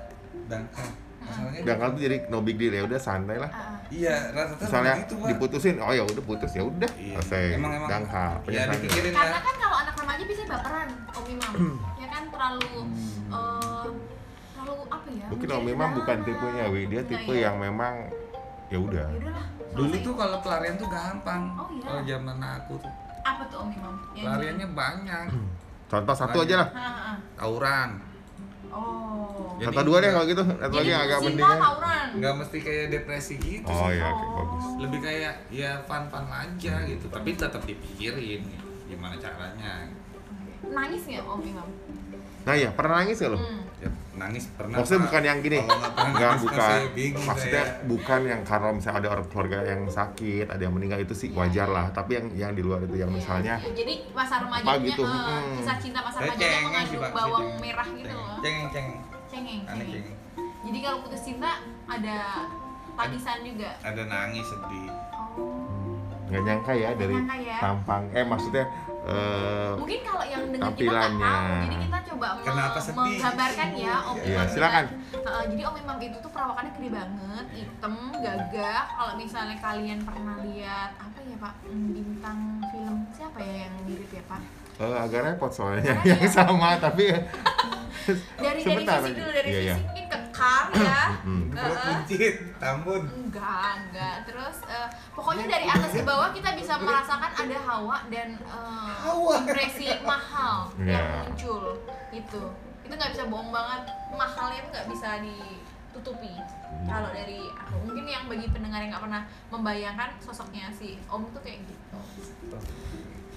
[SPEAKER 3] dangkal. Masalahnya
[SPEAKER 1] Dangkal tuh jadi no big deal ya udah santai lah.
[SPEAKER 2] Ah, ah.
[SPEAKER 3] Iya, rata-rata
[SPEAKER 1] Misalnya
[SPEAKER 3] begitu, Pak.
[SPEAKER 1] diputusin, oh ya udah putus ya udah.
[SPEAKER 3] Iya.
[SPEAKER 1] Selesai.
[SPEAKER 3] Emang emang.
[SPEAKER 1] Dangkal.
[SPEAKER 3] Ya dipikirin
[SPEAKER 2] Karena kan kalau anak remaja bisa baperan, Om Imam. ya kan terlalu eh, terlalu apa ya?
[SPEAKER 1] Mungkin Om Imam bukan
[SPEAKER 2] kedalaman.
[SPEAKER 1] tipenya, Wi. Dia
[SPEAKER 2] Enggak
[SPEAKER 1] tipe
[SPEAKER 2] ya?
[SPEAKER 1] yang memang ya udah.
[SPEAKER 2] Ya.
[SPEAKER 3] Dulu tuh kalau pelarian tuh gampang.
[SPEAKER 2] Oh, iya.
[SPEAKER 3] Kalau zaman aku tuh
[SPEAKER 2] apa tuh Om Imam?
[SPEAKER 3] Pelariannya banyak.
[SPEAKER 1] Contoh satu aja lah.
[SPEAKER 2] Ah, ah, ah.
[SPEAKER 3] Tawuran.
[SPEAKER 2] Oh.
[SPEAKER 3] Jadi
[SPEAKER 1] Contoh dua deh
[SPEAKER 3] enggak-
[SPEAKER 1] kalau gitu. Satu lagi yang agak
[SPEAKER 2] cinta
[SPEAKER 1] mendingan.
[SPEAKER 2] tawuran.
[SPEAKER 3] Nggak mesti kayak depresi gitu.
[SPEAKER 1] Oh
[SPEAKER 3] sih.
[SPEAKER 1] iya, oke bagus.
[SPEAKER 3] Lebih kayak ya fun-fun aja gitu. Tapi tetap dipikirin gitu. gimana caranya.
[SPEAKER 2] Nangis nggak Om Imam?
[SPEAKER 1] Nah ya, pernah nangis gak lo?
[SPEAKER 2] Hmm.
[SPEAKER 3] Ya, nangis pernah.
[SPEAKER 1] Maksudnya bukan yang gini, enggak
[SPEAKER 3] nangis, kan
[SPEAKER 1] bukan. Maksudnya
[SPEAKER 3] saya.
[SPEAKER 1] bukan yang karena misalnya ada orang keluarga yang sakit, ada yang meninggal itu sih
[SPEAKER 2] Iya,
[SPEAKER 1] wajar lah. Tapi yang yang di luar itu yang
[SPEAKER 2] Iya,
[SPEAKER 1] misalnya
[SPEAKER 2] jadi masa remaja
[SPEAKER 1] apa gitu,
[SPEAKER 2] eh,
[SPEAKER 1] hmm.
[SPEAKER 2] kisah cinta masa remaja
[SPEAKER 3] sih,
[SPEAKER 2] mengandung bawang merah gitu
[SPEAKER 3] cengeng.
[SPEAKER 2] loh
[SPEAKER 3] Cengeng, cengeng.
[SPEAKER 2] cengeng cengeng. jadi kalau putus cinta ada tangisan juga
[SPEAKER 3] Ada nangis sedih.
[SPEAKER 2] oh
[SPEAKER 1] nggak nyangka ya
[SPEAKER 2] Nggak
[SPEAKER 1] dari
[SPEAKER 2] nyangka ya.
[SPEAKER 1] tampang. Eh maksudnya eh,
[SPEAKER 2] mungkin kalau yang dengar kita nggak
[SPEAKER 1] Tampilannya.
[SPEAKER 2] tahu jadi kita coba me-
[SPEAKER 3] Kenapa sedih?
[SPEAKER 2] menggambarkan ya Om
[SPEAKER 1] Iya,
[SPEAKER 2] Imam
[SPEAKER 1] silakan.
[SPEAKER 2] Heeh, jadi Om Imam itu tuh perawakannya gede banget hitam gagah kalau misalnya kalian pernah lihat apa ya Pak bintang film siapa ya yang mirip ya Pak
[SPEAKER 1] eh, agak repot soalnya
[SPEAKER 2] Karena
[SPEAKER 1] yang
[SPEAKER 2] dia-
[SPEAKER 1] sama tapi
[SPEAKER 2] dari dari
[SPEAKER 1] lagi.
[SPEAKER 2] dulu dari
[SPEAKER 1] Iya, iya.
[SPEAKER 2] fisik mungkin kekar ya.
[SPEAKER 3] Perut buncit, tambun.
[SPEAKER 2] enggak enggak. Terus eh, pokoknya dari atas ke bawah kita bisa merasakan ada hawa dan eh,
[SPEAKER 3] Hawa.
[SPEAKER 2] impresi mahal
[SPEAKER 1] Iya.
[SPEAKER 2] yang muncul itu itu nggak bisa bohong banget. Mahalnya itu nggak bisa ditutupi. Kalau dari aku mungkin yang bagi pendengar yang nggak pernah membayangkan sosoknya si om tuh kayak gitu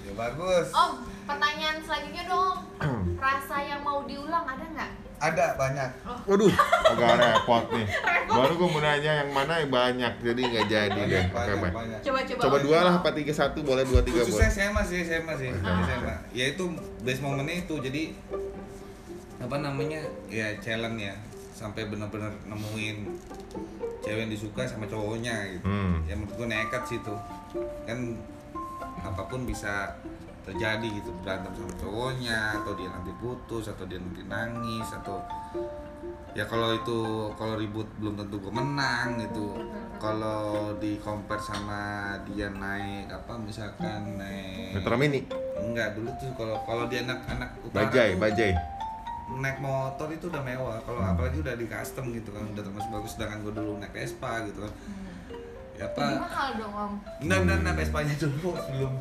[SPEAKER 3] Ya bagus.
[SPEAKER 2] om pertanyaan selanjutnya dong <clears throat> rasa yang mau diulang ada nggak
[SPEAKER 3] Ada banyak.
[SPEAKER 1] Waduh, agak <laughs> repot nih. Baru gue mau nanya yang mana yang banyak, jadi nggak jadi deh. Oke,
[SPEAKER 3] banyak, banyak.
[SPEAKER 2] coba coba
[SPEAKER 1] Coba dua lah, apa tiga satu boleh dua tiga
[SPEAKER 3] Khususnya
[SPEAKER 1] boleh.
[SPEAKER 3] SMA sih, SMA sih,
[SPEAKER 1] Ah.
[SPEAKER 3] SMA. Ya itu best momennya itu jadi apa namanya ya challenge ya sampai benar-benar nemuin cewek yang disuka sama cowoknya gitu.
[SPEAKER 1] Hmm.
[SPEAKER 3] Ya menurut gue nekat sih tuh kan apa pun bisa terjadi gitu. Berantem sama cowoknya atau dia nanti putus atau dia nanti nangis atau ya kalau itu kalau ribut belum tentu gue menang gitu. Kalau di compare sama dia naik apa misalkan naik
[SPEAKER 1] Metro Mini,
[SPEAKER 3] enggak dulu tuh kalau kalau dia anak anak utara
[SPEAKER 1] Bajai,
[SPEAKER 3] tuh
[SPEAKER 1] Bajai.
[SPEAKER 3] naik motor itu udah mewah. Kalau
[SPEAKER 1] Hmm.
[SPEAKER 3] apalagi udah di custom gitu kan udah termasuk bagus. Sedangkan gue dulu naik Vespa gitu kan apa?
[SPEAKER 2] Mahal dong om.
[SPEAKER 3] Nah nah nah Vespanya dulu. Sebelum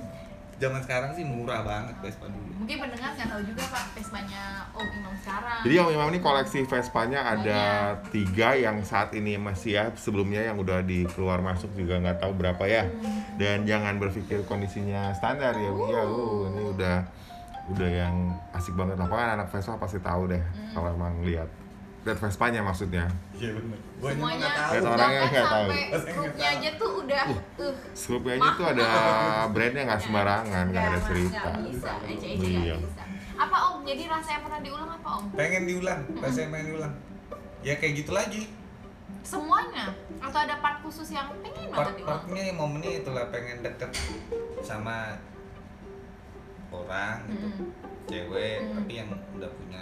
[SPEAKER 3] zaman sekarang sih murah banget Vespa dulu.
[SPEAKER 2] Mungkin pendengar nggak tahu juga pak Vespanya Om Imam sekarang.
[SPEAKER 1] Jadi Om Imam ini koleksi Vespanya ada tiga yang saat ini masih ya sebelumnya yang udah di keluar masuk juga nggak tahu berapa ya. Dan jangan berpikir kondisinya standar ya, Wi. ya uh, ini udah udah yang asik banget. Lah. Pokoknya anak Vespa pasti tahu deh kalau emang lihat lihat Vespanya maksudnya.
[SPEAKER 3] iya bener.
[SPEAKER 2] Semuanya
[SPEAKER 1] Lihat orangnya nggak tahu.
[SPEAKER 2] grupnya aja tuh udah uh
[SPEAKER 1] Scoopnya aja tuh ada brandnya nggak sembarangan, nggak ada cerita.
[SPEAKER 2] nggak bisa. Aja aja
[SPEAKER 1] Iya.
[SPEAKER 2] bisa. Apa om? Jadi rasa yang pernah diulang apa om?
[SPEAKER 3] Pengen diulang rasanya pengen diulang. Ya kayak gitu lagi.
[SPEAKER 2] Semuanya? Atau ada part khusus yang pengen banget diulang?
[SPEAKER 3] part-partnya momennya itulah pengen deket sama orang gitu.
[SPEAKER 2] Mm-mm.
[SPEAKER 3] cewek
[SPEAKER 2] Hmm.
[SPEAKER 3] tapi yang udah punya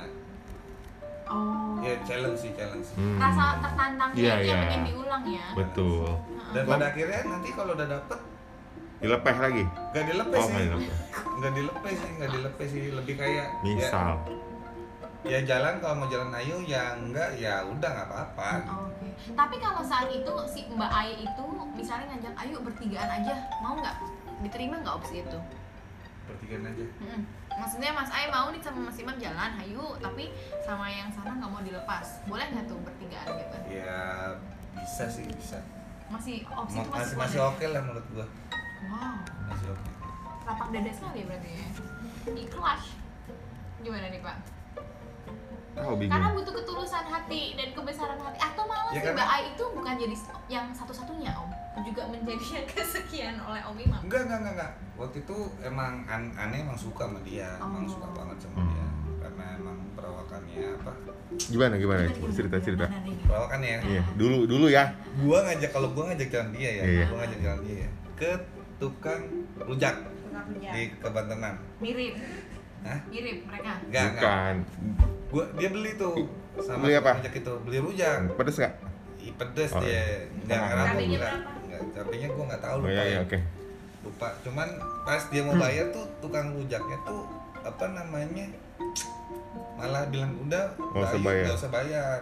[SPEAKER 2] oh
[SPEAKER 3] ya challenge sih challenge
[SPEAKER 1] Hmm.
[SPEAKER 2] rasa tertantangnya
[SPEAKER 1] Iya,
[SPEAKER 2] itu yang
[SPEAKER 1] iya.
[SPEAKER 2] pengen diulang ya
[SPEAKER 1] Betul.
[SPEAKER 3] dan pada akhirnya nanti kalau udah dapet
[SPEAKER 1] Dilepeh lagi.
[SPEAKER 3] nggak dilepes
[SPEAKER 1] Oh,
[SPEAKER 3] sih
[SPEAKER 1] nggak dilepeh.
[SPEAKER 3] sih nggak dilepes sih lebih kayak ya,
[SPEAKER 1] Misal.
[SPEAKER 3] ya jalan kalau mau jalan ayo ya enggak ya udah nggak apa-apa
[SPEAKER 2] Oke. Tapi kalau saat itu si Mbak Ai itu misalnya ngajak ayo bertigaan aja, mau nggak? Diterima nggak opsi itu?
[SPEAKER 3] Pertigaan aja
[SPEAKER 2] Mm-mm. Maksudnya Mas Ai mau nih sama Mas Imam jalan, ayo, tapi sama yang sana nggak mau dilepas. Boleh nggak tuh bertigaan gitu?
[SPEAKER 3] ya bisa sih bisa
[SPEAKER 2] Masih opsi
[SPEAKER 3] Ma-
[SPEAKER 2] itu
[SPEAKER 3] masih
[SPEAKER 2] masih
[SPEAKER 3] oke lah menurut gua
[SPEAKER 2] Wow,
[SPEAKER 3] masih oke
[SPEAKER 2] lapak dada sekali berarti ya. Ikhlas. Gimana nih Pak?
[SPEAKER 1] Oh,
[SPEAKER 2] Karena butuh ketulusan hati dan kebesaran hati. Atau malah
[SPEAKER 3] Ya,
[SPEAKER 2] si
[SPEAKER 3] karena-
[SPEAKER 2] Mbak Ai itu bukan jadi yang satu-satunya Om, juga menjadi yang kesekian oleh Om Imam.
[SPEAKER 3] enggak enggak enggak, enggak. waktu itu emang an aneh emang suka sama dia emang
[SPEAKER 2] Oh.
[SPEAKER 3] suka banget sama
[SPEAKER 1] Hmm.
[SPEAKER 3] dia karena emang perawakannya apa
[SPEAKER 1] Gimana gimana? Cerita cerita.
[SPEAKER 2] Gimana nih?
[SPEAKER 3] perawakannya ya
[SPEAKER 1] Iya, dulu dulu ya.
[SPEAKER 3] gua ngajak kalau gua ngajak jalan dia ya
[SPEAKER 1] Iya.
[SPEAKER 3] gua ngajak jalan dia ya ke tukang rujak di kebantenan
[SPEAKER 2] Mirip.
[SPEAKER 3] Hah?
[SPEAKER 2] Mirip mereka.
[SPEAKER 3] enggak enggak
[SPEAKER 1] Bukan.
[SPEAKER 3] gua dia beli tuh sama
[SPEAKER 1] Beli apa?
[SPEAKER 3] rujak itu beli rujak
[SPEAKER 1] Pedes nggak?
[SPEAKER 3] Ih, pedes
[SPEAKER 1] Oh,
[SPEAKER 3] dia
[SPEAKER 1] iya.
[SPEAKER 3] enggak
[SPEAKER 1] Tenang.
[SPEAKER 3] karena gua
[SPEAKER 2] Cabenya
[SPEAKER 3] enggak
[SPEAKER 2] berapa?
[SPEAKER 3] enggak cabenya gua enggak tahu
[SPEAKER 1] Oh
[SPEAKER 3] lupa
[SPEAKER 1] iya iya
[SPEAKER 3] ya.
[SPEAKER 1] oke.
[SPEAKER 3] lupa cuman pas dia mau bayar tuh tukang rujaknya tuh apa namanya malah bilang udah
[SPEAKER 1] Nggak usah bayar.
[SPEAKER 3] nggak usah bayar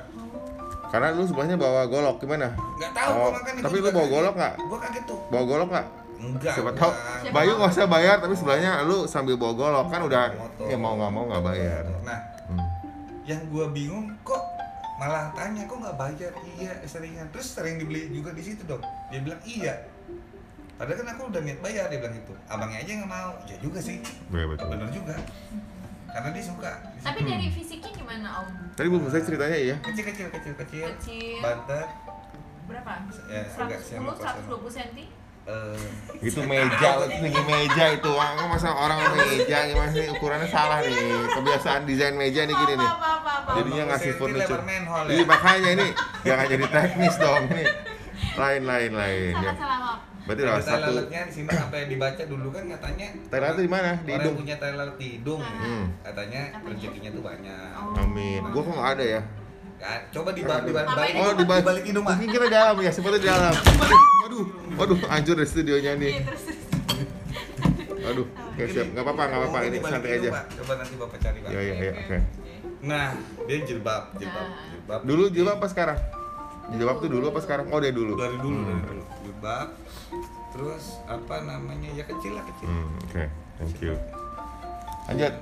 [SPEAKER 1] Karena lu sebelahnya bawa golok gimana?
[SPEAKER 3] nggak tahu
[SPEAKER 1] Oh,
[SPEAKER 3] gua makanya
[SPEAKER 1] tapi lu bawa golok nggak?
[SPEAKER 3] gua kaget tuh
[SPEAKER 1] Bawa golok nggak?
[SPEAKER 3] enggak
[SPEAKER 1] Siapa tahu
[SPEAKER 2] Siapa
[SPEAKER 1] Bayu nggak usah bayar tapi sebelahnya lu sambil bawa golok kan udah
[SPEAKER 3] Motor.
[SPEAKER 1] ya mau nggak mau nggak bayar.
[SPEAKER 3] nah
[SPEAKER 1] Hmm.
[SPEAKER 3] yang gua bingung kok malah tanya kok nggak bayar iya seringan terus sering dibeli juga di situ dong dia bilang iya padahal kan aku udah niat bayar dia bilang itu abangnya aja nggak mau ya juga sih
[SPEAKER 1] betul.
[SPEAKER 3] bener juga karena dia suka
[SPEAKER 2] Tapi dari fisiknya gimana Om?
[SPEAKER 1] Tadi belum selesai ceritanya ya.
[SPEAKER 3] kecil kecil kecil kecil
[SPEAKER 2] Kecil.
[SPEAKER 3] bantet
[SPEAKER 2] Berapa?
[SPEAKER 3] Ya, agak
[SPEAKER 2] 110,
[SPEAKER 3] sama kos,
[SPEAKER 2] 120 cm?
[SPEAKER 3] eh,
[SPEAKER 1] Itu meja, itu tinggi meja itu. Masa orang meja gimana sih ukurannya salah nih. Kebiasaan desain meja nih gini nih. Jadinya ngasih furniture. Jadi
[SPEAKER 3] ya.
[SPEAKER 1] makanya ini jangan jadi teknis dong ini. Lain lain lain ya. Berarti lah satu.
[SPEAKER 3] lalatnya di sini sampai dibaca dulu kan katanya
[SPEAKER 1] Tai lalat di mana? Di hidung.
[SPEAKER 3] yang punya tai lalat di hidung
[SPEAKER 1] Hmm.
[SPEAKER 3] katanya rezekinya tuh banyak
[SPEAKER 2] Oh.
[SPEAKER 1] Amin. Gua kok nggak ada ya.
[SPEAKER 3] kan coba dibalik dibalik
[SPEAKER 2] ini?
[SPEAKER 1] Oh di
[SPEAKER 3] di
[SPEAKER 1] balik,
[SPEAKER 3] balik hidung mah
[SPEAKER 1] Mungkin kira dalam ya, seperti di dalam. Waduh, waduh, hancur deh studionya
[SPEAKER 2] Iya,
[SPEAKER 1] nih.
[SPEAKER 2] terus terus.
[SPEAKER 1] Waduh, oke siap, nggak apa-apa, nggak apa-apa, ini santai aja.
[SPEAKER 3] Coba nanti bapak cari pak
[SPEAKER 1] Ya ya ya, oke.
[SPEAKER 3] Nah dia jilbab jilbab
[SPEAKER 2] Nah.
[SPEAKER 3] jilbab
[SPEAKER 1] Dulu jilbab apa sekarang? Jilbab tuh dulu apa sekarang? Oh dia dulu.
[SPEAKER 3] dari dulu
[SPEAKER 1] Hmm.
[SPEAKER 3] dari dulu jilbab terus apa namanya ya kecil lah kecil
[SPEAKER 1] Hmm, oke, thank you. Lanjut,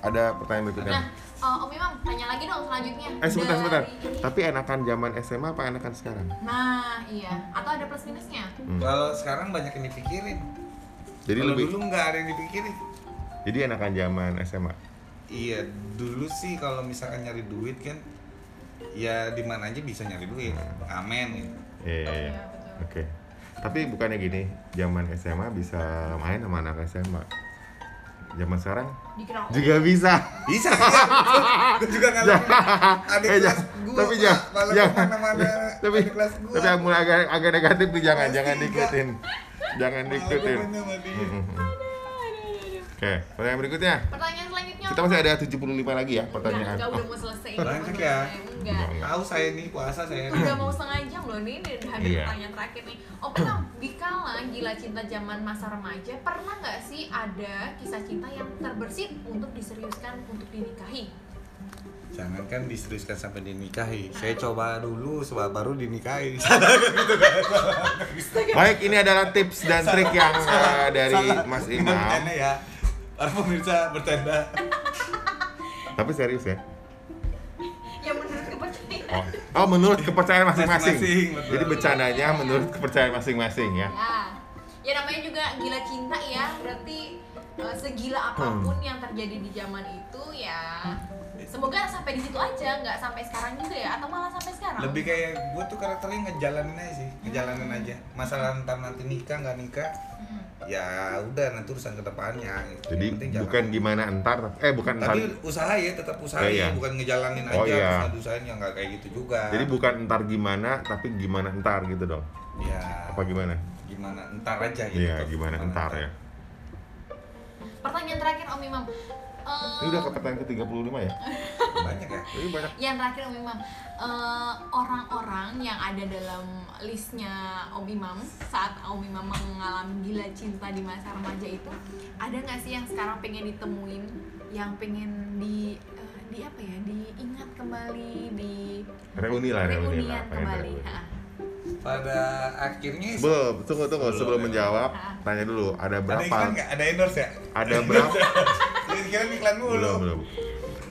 [SPEAKER 1] ada pertanyaan berikutnya.
[SPEAKER 2] Nah, eh, Om Imam, tanya lagi dong selanjutnya.
[SPEAKER 1] Eh sebentar sebentar.
[SPEAKER 2] Dari ini.
[SPEAKER 1] Tapi enakan zaman SMA apa enakan sekarang?
[SPEAKER 2] Nah, iya. Atau ada plus minusnya?
[SPEAKER 1] Hmm.
[SPEAKER 3] kalau sekarang banyak yang dipikirin
[SPEAKER 1] Jadi
[SPEAKER 3] kalau
[SPEAKER 1] lebih,
[SPEAKER 3] dulu nggak ada yang dipikirin
[SPEAKER 1] jadi enakan zaman SMA.
[SPEAKER 3] Iya, dulu sih kalau misalkan nyari duit kan ya di mana aja bisa nyari duit. Amin gitu.
[SPEAKER 1] Iya iya. iya.
[SPEAKER 2] Iya, betul.
[SPEAKER 1] Oke. Tapi bukannya gini, zaman SMA bisa main sama anak SMA. Zaman sekarang
[SPEAKER 2] Dikira
[SPEAKER 1] juga bisa.
[SPEAKER 3] Bisa. <laughs> Gue juga ngalamin. Adik
[SPEAKER 1] Eh,
[SPEAKER 3] kelas
[SPEAKER 1] jangan-
[SPEAKER 3] gua
[SPEAKER 1] tapi jangan, jangan.
[SPEAKER 3] ke
[SPEAKER 1] mana-mana <laughs>
[SPEAKER 3] tapi kelas gua.
[SPEAKER 1] tapi yang mulai agak, agak negatif nih jangan jangan
[SPEAKER 3] tiga.
[SPEAKER 1] diikutin jangan
[SPEAKER 3] Malah
[SPEAKER 1] oke pertanyaan berikutnya
[SPEAKER 2] Pertanyaan selanjutnya.
[SPEAKER 1] kita masih ada 75 lagi ya pertanyaan
[SPEAKER 2] enggak,
[SPEAKER 1] Oh,
[SPEAKER 2] udah mau selesai.
[SPEAKER 3] Banyak ya?
[SPEAKER 2] Enggak.
[SPEAKER 1] Enggak.
[SPEAKER 3] Tahu saya nih puasa saya. nih.
[SPEAKER 2] Udah mau setengah jam loh nih, ini udah hampir
[SPEAKER 1] Iya.
[SPEAKER 2] pertanyaan terakhir nih. Om Imam, dikala gila cinta zaman masa remaja, pernah nggak sih ada kisah cinta yang terbersit untuk diseriuskan untuk dinikahi?
[SPEAKER 3] Jangan kan diseriuskan sampai dinikahi. Saya coba dulu sebab baru dinikahi.
[SPEAKER 1] baik ini adalah tips dan trik yang uh, dari. Mas Imam
[SPEAKER 3] ya. Para pemirsa bercanda.
[SPEAKER 1] tapi serius ya
[SPEAKER 2] Yang menurut kepercayaan.
[SPEAKER 1] oh, oh menurut kepercayaan masing-masing
[SPEAKER 3] Masing-masing, betul.
[SPEAKER 1] jadi bercandanya menurut kepercayaan masing-masing ya
[SPEAKER 2] Ya. Ya namanya juga gila cinta ya, berarti eh, segila apa pun yang terjadi di zaman itu ya semoga sampai di situ aja, nggak sampai sekarang juga ya, atau malah sampai sekarang.
[SPEAKER 3] Lebih kayak gue tuh karakternya ngejalanin aja sih, ngejalanin aja. Masalah ntar nanti nikah nggak nikah. Ya udah nanti urusan ke depannya. gitu.
[SPEAKER 1] jadi
[SPEAKER 3] Yang
[SPEAKER 1] bukan gimana entar eh bukan entar
[SPEAKER 3] Tapi usaha ya tetap usaha
[SPEAKER 1] Oh,
[SPEAKER 3] ya,
[SPEAKER 1] iya.
[SPEAKER 3] bukan ngejalanin aja
[SPEAKER 1] Oh, iya.
[SPEAKER 3] terus nggak usahain ya nggak kayak gitu juga.
[SPEAKER 1] jadi bukan entar gimana tapi gimana entar gitu dong
[SPEAKER 3] ya
[SPEAKER 1] apa gimana
[SPEAKER 3] gimana entar aja gitu.
[SPEAKER 1] iya gimana entar ya
[SPEAKER 2] Pertanyaan terakhir Om Imam, eh,
[SPEAKER 1] Ini udah ke pertanyaan ke-35 ya? <laughs>
[SPEAKER 3] banyak ya
[SPEAKER 1] Ini banyak
[SPEAKER 2] yang terakhir Om Imam Eh, orang-orang yang ada dalam listnya Om Imam saat Om Imam mengalami gila cinta di masa remaja itu ada nggak sih yang sekarang pengen ditemuin yang pengen di eh, di apa ya diingat kembali di
[SPEAKER 1] reuni lah, reuni lah.
[SPEAKER 2] kembali
[SPEAKER 1] reuni.
[SPEAKER 2] Ha.
[SPEAKER 3] pada akhirnya
[SPEAKER 1] Sebelum, tunggu tunggu
[SPEAKER 3] Belum,
[SPEAKER 1] sebelum
[SPEAKER 3] belum.
[SPEAKER 1] menjawab,
[SPEAKER 2] Ah.
[SPEAKER 1] tanya dulu ada
[SPEAKER 3] ada
[SPEAKER 1] berapa?
[SPEAKER 3] iklan nggak ada endorse ya
[SPEAKER 1] Ada berapa? <laughs>
[SPEAKER 3] kira iklan dulu
[SPEAKER 1] belum belum.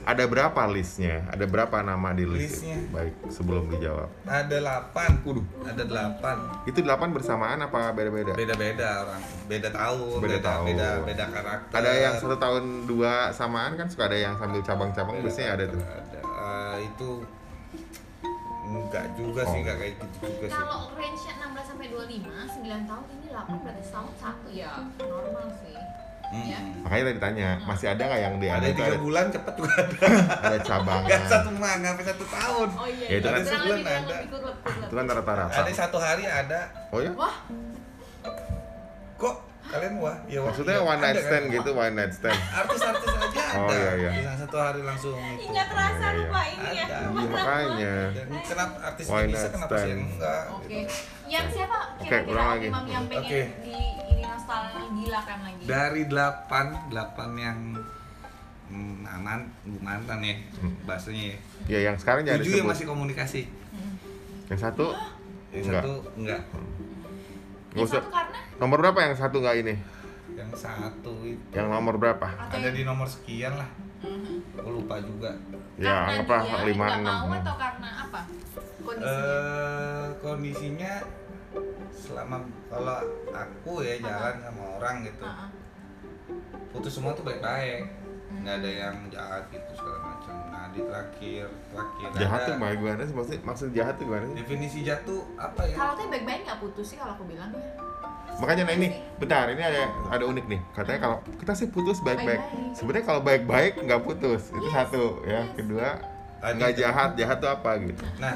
[SPEAKER 1] Ada berapa listnya? Ada berapa nama di list?
[SPEAKER 3] Listnya.
[SPEAKER 1] Baik, sebelum dijawab.
[SPEAKER 3] ada 8
[SPEAKER 1] Waduh.
[SPEAKER 3] ada 8
[SPEAKER 1] Itu delapan bersamaan apa beda-beda?
[SPEAKER 3] beda-beda orang beda tahun
[SPEAKER 1] Beda
[SPEAKER 3] beda
[SPEAKER 1] tahun.
[SPEAKER 3] beda beda karakter
[SPEAKER 1] Ada yang satu tahun dua samaan kan suka ada yang sambil cabang-cabang biasanya ada tuh.
[SPEAKER 3] ada Eh, itu enggak juga sih
[SPEAKER 1] Oh.
[SPEAKER 3] enggak kayak gitu juga sih
[SPEAKER 2] kalau range 16 sampai 25 9 tahun ini 8 berarti setahun satu ya normal sih
[SPEAKER 3] Mm-mm.
[SPEAKER 2] ya.
[SPEAKER 1] Makanya tadi tanya, masih ada nggak yang di
[SPEAKER 3] ada tiga
[SPEAKER 1] ada,
[SPEAKER 3] bulan cepet juga ada
[SPEAKER 1] ada cabangan?
[SPEAKER 3] nggak satu manga sampai satu tahun
[SPEAKER 2] oh iya,
[SPEAKER 1] Ya, itu
[SPEAKER 2] iya.
[SPEAKER 1] kan
[SPEAKER 3] sebulan ada.
[SPEAKER 1] Itu kan rata-rata.
[SPEAKER 3] ada satu hari ada
[SPEAKER 1] Oh ya?
[SPEAKER 2] wah
[SPEAKER 3] kok kalian wah ya wah,
[SPEAKER 1] Maksudnya
[SPEAKER 3] iya,
[SPEAKER 1] one night
[SPEAKER 3] kan?
[SPEAKER 1] stand gitu, one night stand.
[SPEAKER 3] artis-artis aja ada
[SPEAKER 1] Oh, iya, iya.
[SPEAKER 3] Bisa satu hari langsung itu
[SPEAKER 2] ingat rasa
[SPEAKER 1] Iya, iya.
[SPEAKER 2] lupa ini ya
[SPEAKER 3] Ada.
[SPEAKER 1] Iya makanya.
[SPEAKER 3] Dan kenapa artis bisa kenapa sih enggak
[SPEAKER 2] Oke. Yang siapa
[SPEAKER 1] Oke,
[SPEAKER 2] kira-kira
[SPEAKER 1] lagi.
[SPEAKER 2] Imam yang pengen
[SPEAKER 3] Oke.
[SPEAKER 2] di ini nostalgilakan lagi?
[SPEAKER 3] dari delapan delapan yang mm, aman mantan ya bahasanya ya
[SPEAKER 1] Ya yang sekarang jangan
[SPEAKER 3] tujuh yang masih komunikasi
[SPEAKER 2] Hmm.
[SPEAKER 1] Yang satu
[SPEAKER 3] yang
[SPEAKER 1] Enggak.
[SPEAKER 3] satu enggak
[SPEAKER 1] nggak
[SPEAKER 2] Yang
[SPEAKER 1] usah.
[SPEAKER 2] satu karena
[SPEAKER 1] Nomor berapa yang satu nggak ini?
[SPEAKER 3] yang satu itu
[SPEAKER 1] Yang nomor berapa?
[SPEAKER 2] atau
[SPEAKER 3] ada
[SPEAKER 2] yang-
[SPEAKER 3] di nomor sekian lah
[SPEAKER 2] Mhm.
[SPEAKER 3] aku lupa juga
[SPEAKER 1] Ya
[SPEAKER 2] karena dia
[SPEAKER 1] lima enam.
[SPEAKER 2] mau atau karena apa kondisinya?
[SPEAKER 3] eh kondisinya selama kalau aku ya jalan sama orang gitu putus semua tuh baik-baik
[SPEAKER 2] Hmm.
[SPEAKER 3] nggak ada yang jahat gitu segala macam nah di terakhir terakhir
[SPEAKER 1] Jahat
[SPEAKER 3] ada
[SPEAKER 1] tuh Mbak, gimana sih? Maksud, maksud jahat tuh gimana sih?
[SPEAKER 3] definisi jatuh apa ya
[SPEAKER 2] Kalau tuh baik-baik nggak putus sih kalau aku bilang ya.
[SPEAKER 1] Makanya nah ini, bentar, ini ada ada unik nih. Katanya kalau kita sih putus baik-baik. Sebenarnya kalau baik-baik nggak putus. Itu
[SPEAKER 2] Yes,
[SPEAKER 1] satu ya.
[SPEAKER 2] yes.
[SPEAKER 1] Kedua nggak jahat, jahat tuh apa gitu.
[SPEAKER 3] Nah,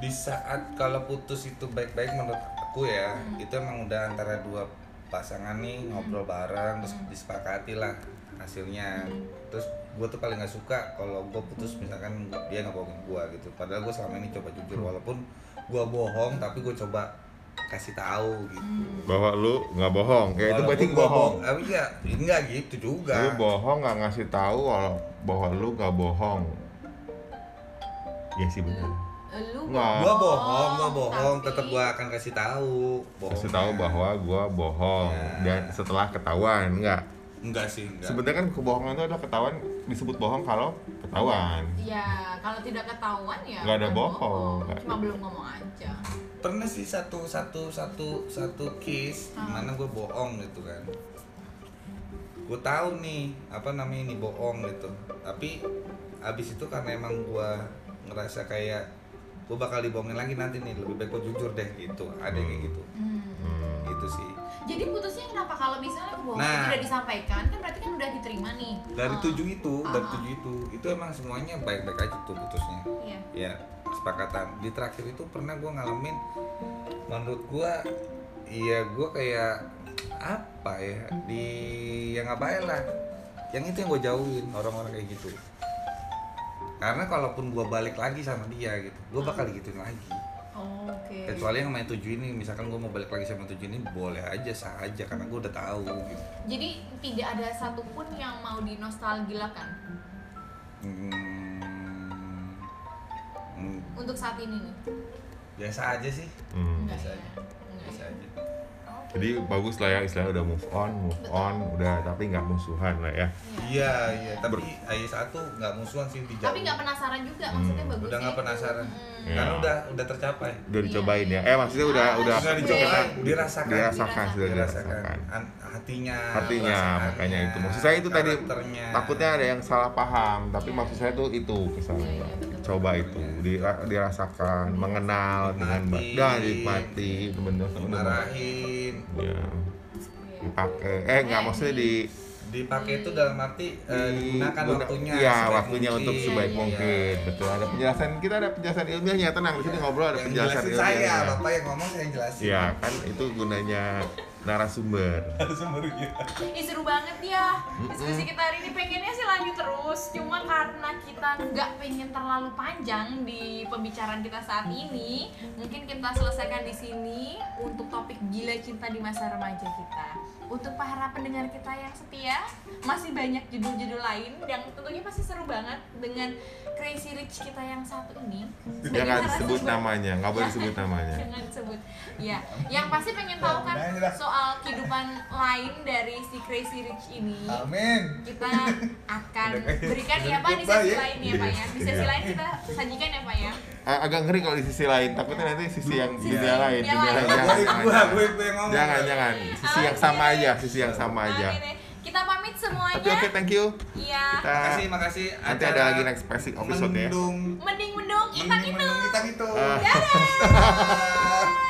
[SPEAKER 3] di saat kalau putus itu baik-baik menurut aku ya,
[SPEAKER 2] Hmm.
[SPEAKER 3] itu emang udah antara dua pasangan nih ngobrol bareng terus
[SPEAKER 2] Hmm.
[SPEAKER 3] disepakati lah hasilnya.
[SPEAKER 2] Hmm.
[SPEAKER 3] Terus gue tuh paling nggak suka kalau gue putus misalkan dia nggak bohongin gue gitu. Padahal gue selama ini coba jujur walaupun gue bohong tapi gue coba kasih tahu gitu.
[SPEAKER 2] Hmm.
[SPEAKER 1] Bahwa lu nggak bohong. Ya itu berarti bohong.
[SPEAKER 3] Tapi ya enggak gitu juga.
[SPEAKER 1] Lu bohong nggak ngasih tahu kalau bahwa lu nggak bohong. Iya sih benar.
[SPEAKER 2] Lu
[SPEAKER 1] Nggak.
[SPEAKER 3] Gua bohong, gua bohong,
[SPEAKER 2] tapi-
[SPEAKER 3] tetap gua akan kasih tahu.
[SPEAKER 1] Kasih tahu bahwa gua bohong
[SPEAKER 3] Ya.
[SPEAKER 1] dan setelah ketahuan enggak.
[SPEAKER 3] enggak sih, enggak.
[SPEAKER 1] Sebenarnya kan kebohongan itu adalah ketahuan disebut bohong kalau ketahuan.
[SPEAKER 2] Ya, kalau tidak ketahuan ya
[SPEAKER 1] Nggak ada bohong, nggak.
[SPEAKER 2] Cuma belum ngomong aja.
[SPEAKER 3] pernah sih satu satu satu satu case
[SPEAKER 2] Hmm.
[SPEAKER 3] di mana gue bohong gitu kan gue tahu nih apa namanya ini bohong gitu tapi abis itu karena emang gue ngerasa kayak gue bakal dibohongin lagi nanti nih lebih baik gue jujur deh gitu ada yang kayak gitu
[SPEAKER 2] Hmm.
[SPEAKER 1] Hmm.
[SPEAKER 3] gitu sih
[SPEAKER 2] Jadi putusnya kenapa? Kalau misalnya kebohongan
[SPEAKER 3] Nah.
[SPEAKER 2] tidak disampaikan, kan berarti kan udah diterima nih.
[SPEAKER 3] dari
[SPEAKER 2] Oh.
[SPEAKER 3] tujuh itu dari
[SPEAKER 2] Ah.
[SPEAKER 3] tujuh itu itu emang semuanya baik-baik aja tuh putusnya
[SPEAKER 2] Iya.
[SPEAKER 3] ya kesepakatan di terakhir itu pernah gue ngalamin menurut gue iya gue kayak apa ya di yang ngapain lah yang itu yang gue jauhin orang-orang kayak gitu karena kalaupun gue balik lagi sama dia gitu gue bakal digituin lagi
[SPEAKER 2] Oh, Oke.
[SPEAKER 3] kecuali yang main tujuh ini misalkan gue mau balik lagi sama tujuh ini boleh aja sah aja karena gue udah tahu gitu
[SPEAKER 2] Jadi tidak ada satupun yang mau dinostalgilakan
[SPEAKER 3] hmm, hmm,
[SPEAKER 2] untuk saat ini nih.
[SPEAKER 3] biasa aja sih
[SPEAKER 1] Hmm.
[SPEAKER 3] Biasa
[SPEAKER 2] ya.
[SPEAKER 3] aja. Biasa
[SPEAKER 2] ya.
[SPEAKER 3] aja
[SPEAKER 1] Jadi bagus lah ya istilahnya udah move on, move on, udah tapi nggak musuhan lah ya.
[SPEAKER 2] Iya.
[SPEAKER 3] Iya, iya, tapi ayah satu nggak musuhan sih dijauh.
[SPEAKER 2] Tapi nggak penasaran juga, maksudnya
[SPEAKER 1] Hmm.
[SPEAKER 2] bagus.
[SPEAKER 3] Udah nggak penasaran.
[SPEAKER 2] Hmm.
[SPEAKER 3] Karena
[SPEAKER 1] Iya.
[SPEAKER 3] udah udah tercapai.
[SPEAKER 1] Udah dicobain
[SPEAKER 2] Iya,
[SPEAKER 1] ya.
[SPEAKER 2] iya.
[SPEAKER 1] Eh maksudnya udah
[SPEAKER 2] Ah,
[SPEAKER 1] udah
[SPEAKER 3] Sudah
[SPEAKER 2] Oke.
[SPEAKER 3] dicoba, dirasakan.
[SPEAKER 1] dirasakan sudah
[SPEAKER 3] Dirasakan.
[SPEAKER 1] dirasakan.
[SPEAKER 3] An- hatinya,
[SPEAKER 1] Hatinya makanya itu. Maksud saya itu tadi takutnya ada yang salah paham, tapi
[SPEAKER 2] Iya.
[SPEAKER 1] maksud saya tuh itu misalnya.
[SPEAKER 2] Iya, iya.
[SPEAKER 1] Coba itu dira- dirasakan, mengenal dengan dan nikmati itu
[SPEAKER 3] dimarahin,
[SPEAKER 1] Ya,
[SPEAKER 2] Iya.
[SPEAKER 1] dipakai. Eh nggak
[SPEAKER 2] Eh,
[SPEAKER 1] maksudnya
[SPEAKER 2] di-
[SPEAKER 1] di
[SPEAKER 3] dipakai itu dalam arti eh, digunakan
[SPEAKER 1] guna-
[SPEAKER 3] waktunya.
[SPEAKER 1] Iya,
[SPEAKER 3] sebaik
[SPEAKER 1] waktunya
[SPEAKER 3] mungkin.
[SPEAKER 1] untuk sebaik
[SPEAKER 2] Iya,
[SPEAKER 1] mungkin.
[SPEAKER 3] Iya.
[SPEAKER 1] Betul. Ada penjelasan kita ada penjelasan ilmiahnya. Tenang di sini ngobrol ada
[SPEAKER 3] Yang
[SPEAKER 1] penjelasan
[SPEAKER 3] jelasin saya,
[SPEAKER 1] ilmiahnya.
[SPEAKER 3] bapak yang ngomong saya yang jelasin.
[SPEAKER 1] Iya kan itu gunanya narasumber.
[SPEAKER 3] Narasumbernya.
[SPEAKER 2] Ih seru banget ya Diskusi kita hari ini pengennya sih lanjut terus Cuma karena kita nggak pengen terlalu panjang di pembicaraan kita saat ini Mungkin kita selesaikan di sini untuk topik gila cinta di masa remaja kita Untuk para pendengar kita yang setia Masih banyak judul-judul lain yang tentunya pasti seru banget Dengan Crazy Rich kita yang satu ini
[SPEAKER 1] Jangan sebut namanya, nggak boleh sebut <laughs> namanya.
[SPEAKER 2] Jangan sebut. Ya, yang pasti pengen tahu kan soal kehidupan lain dari si Crazy Rich ini.
[SPEAKER 3] Amin.
[SPEAKER 2] Kita <laughs> akan berikan ya Pak di sesi
[SPEAKER 3] ya.
[SPEAKER 2] lain ya Pak ya. Di sesi
[SPEAKER 1] Iya.
[SPEAKER 2] lain kita sajikan ya Pak ya.
[SPEAKER 1] Agak ngeri kalau di sisi lain, takutnya nanti sisi yang
[SPEAKER 2] Sisi
[SPEAKER 1] dunia lain,
[SPEAKER 2] dunia
[SPEAKER 1] dunia
[SPEAKER 2] lain.
[SPEAKER 1] Jangan, jangan, jangan. Sisi yang sama aja, sisi yang sama aja.
[SPEAKER 2] Oke deh. Kita pamit semuanya.
[SPEAKER 1] Oke, oke, thank you.
[SPEAKER 2] Iya.
[SPEAKER 1] Kita
[SPEAKER 3] Makasih, makasih.
[SPEAKER 1] nanti
[SPEAKER 3] Acara
[SPEAKER 1] ada lagi next episode ya.
[SPEAKER 3] Mendung,
[SPEAKER 2] Mending mendung kita gitu.
[SPEAKER 3] kita gitu.
[SPEAKER 1] Ah.
[SPEAKER 2] Dadah.
[SPEAKER 3] Dadah. <laughs>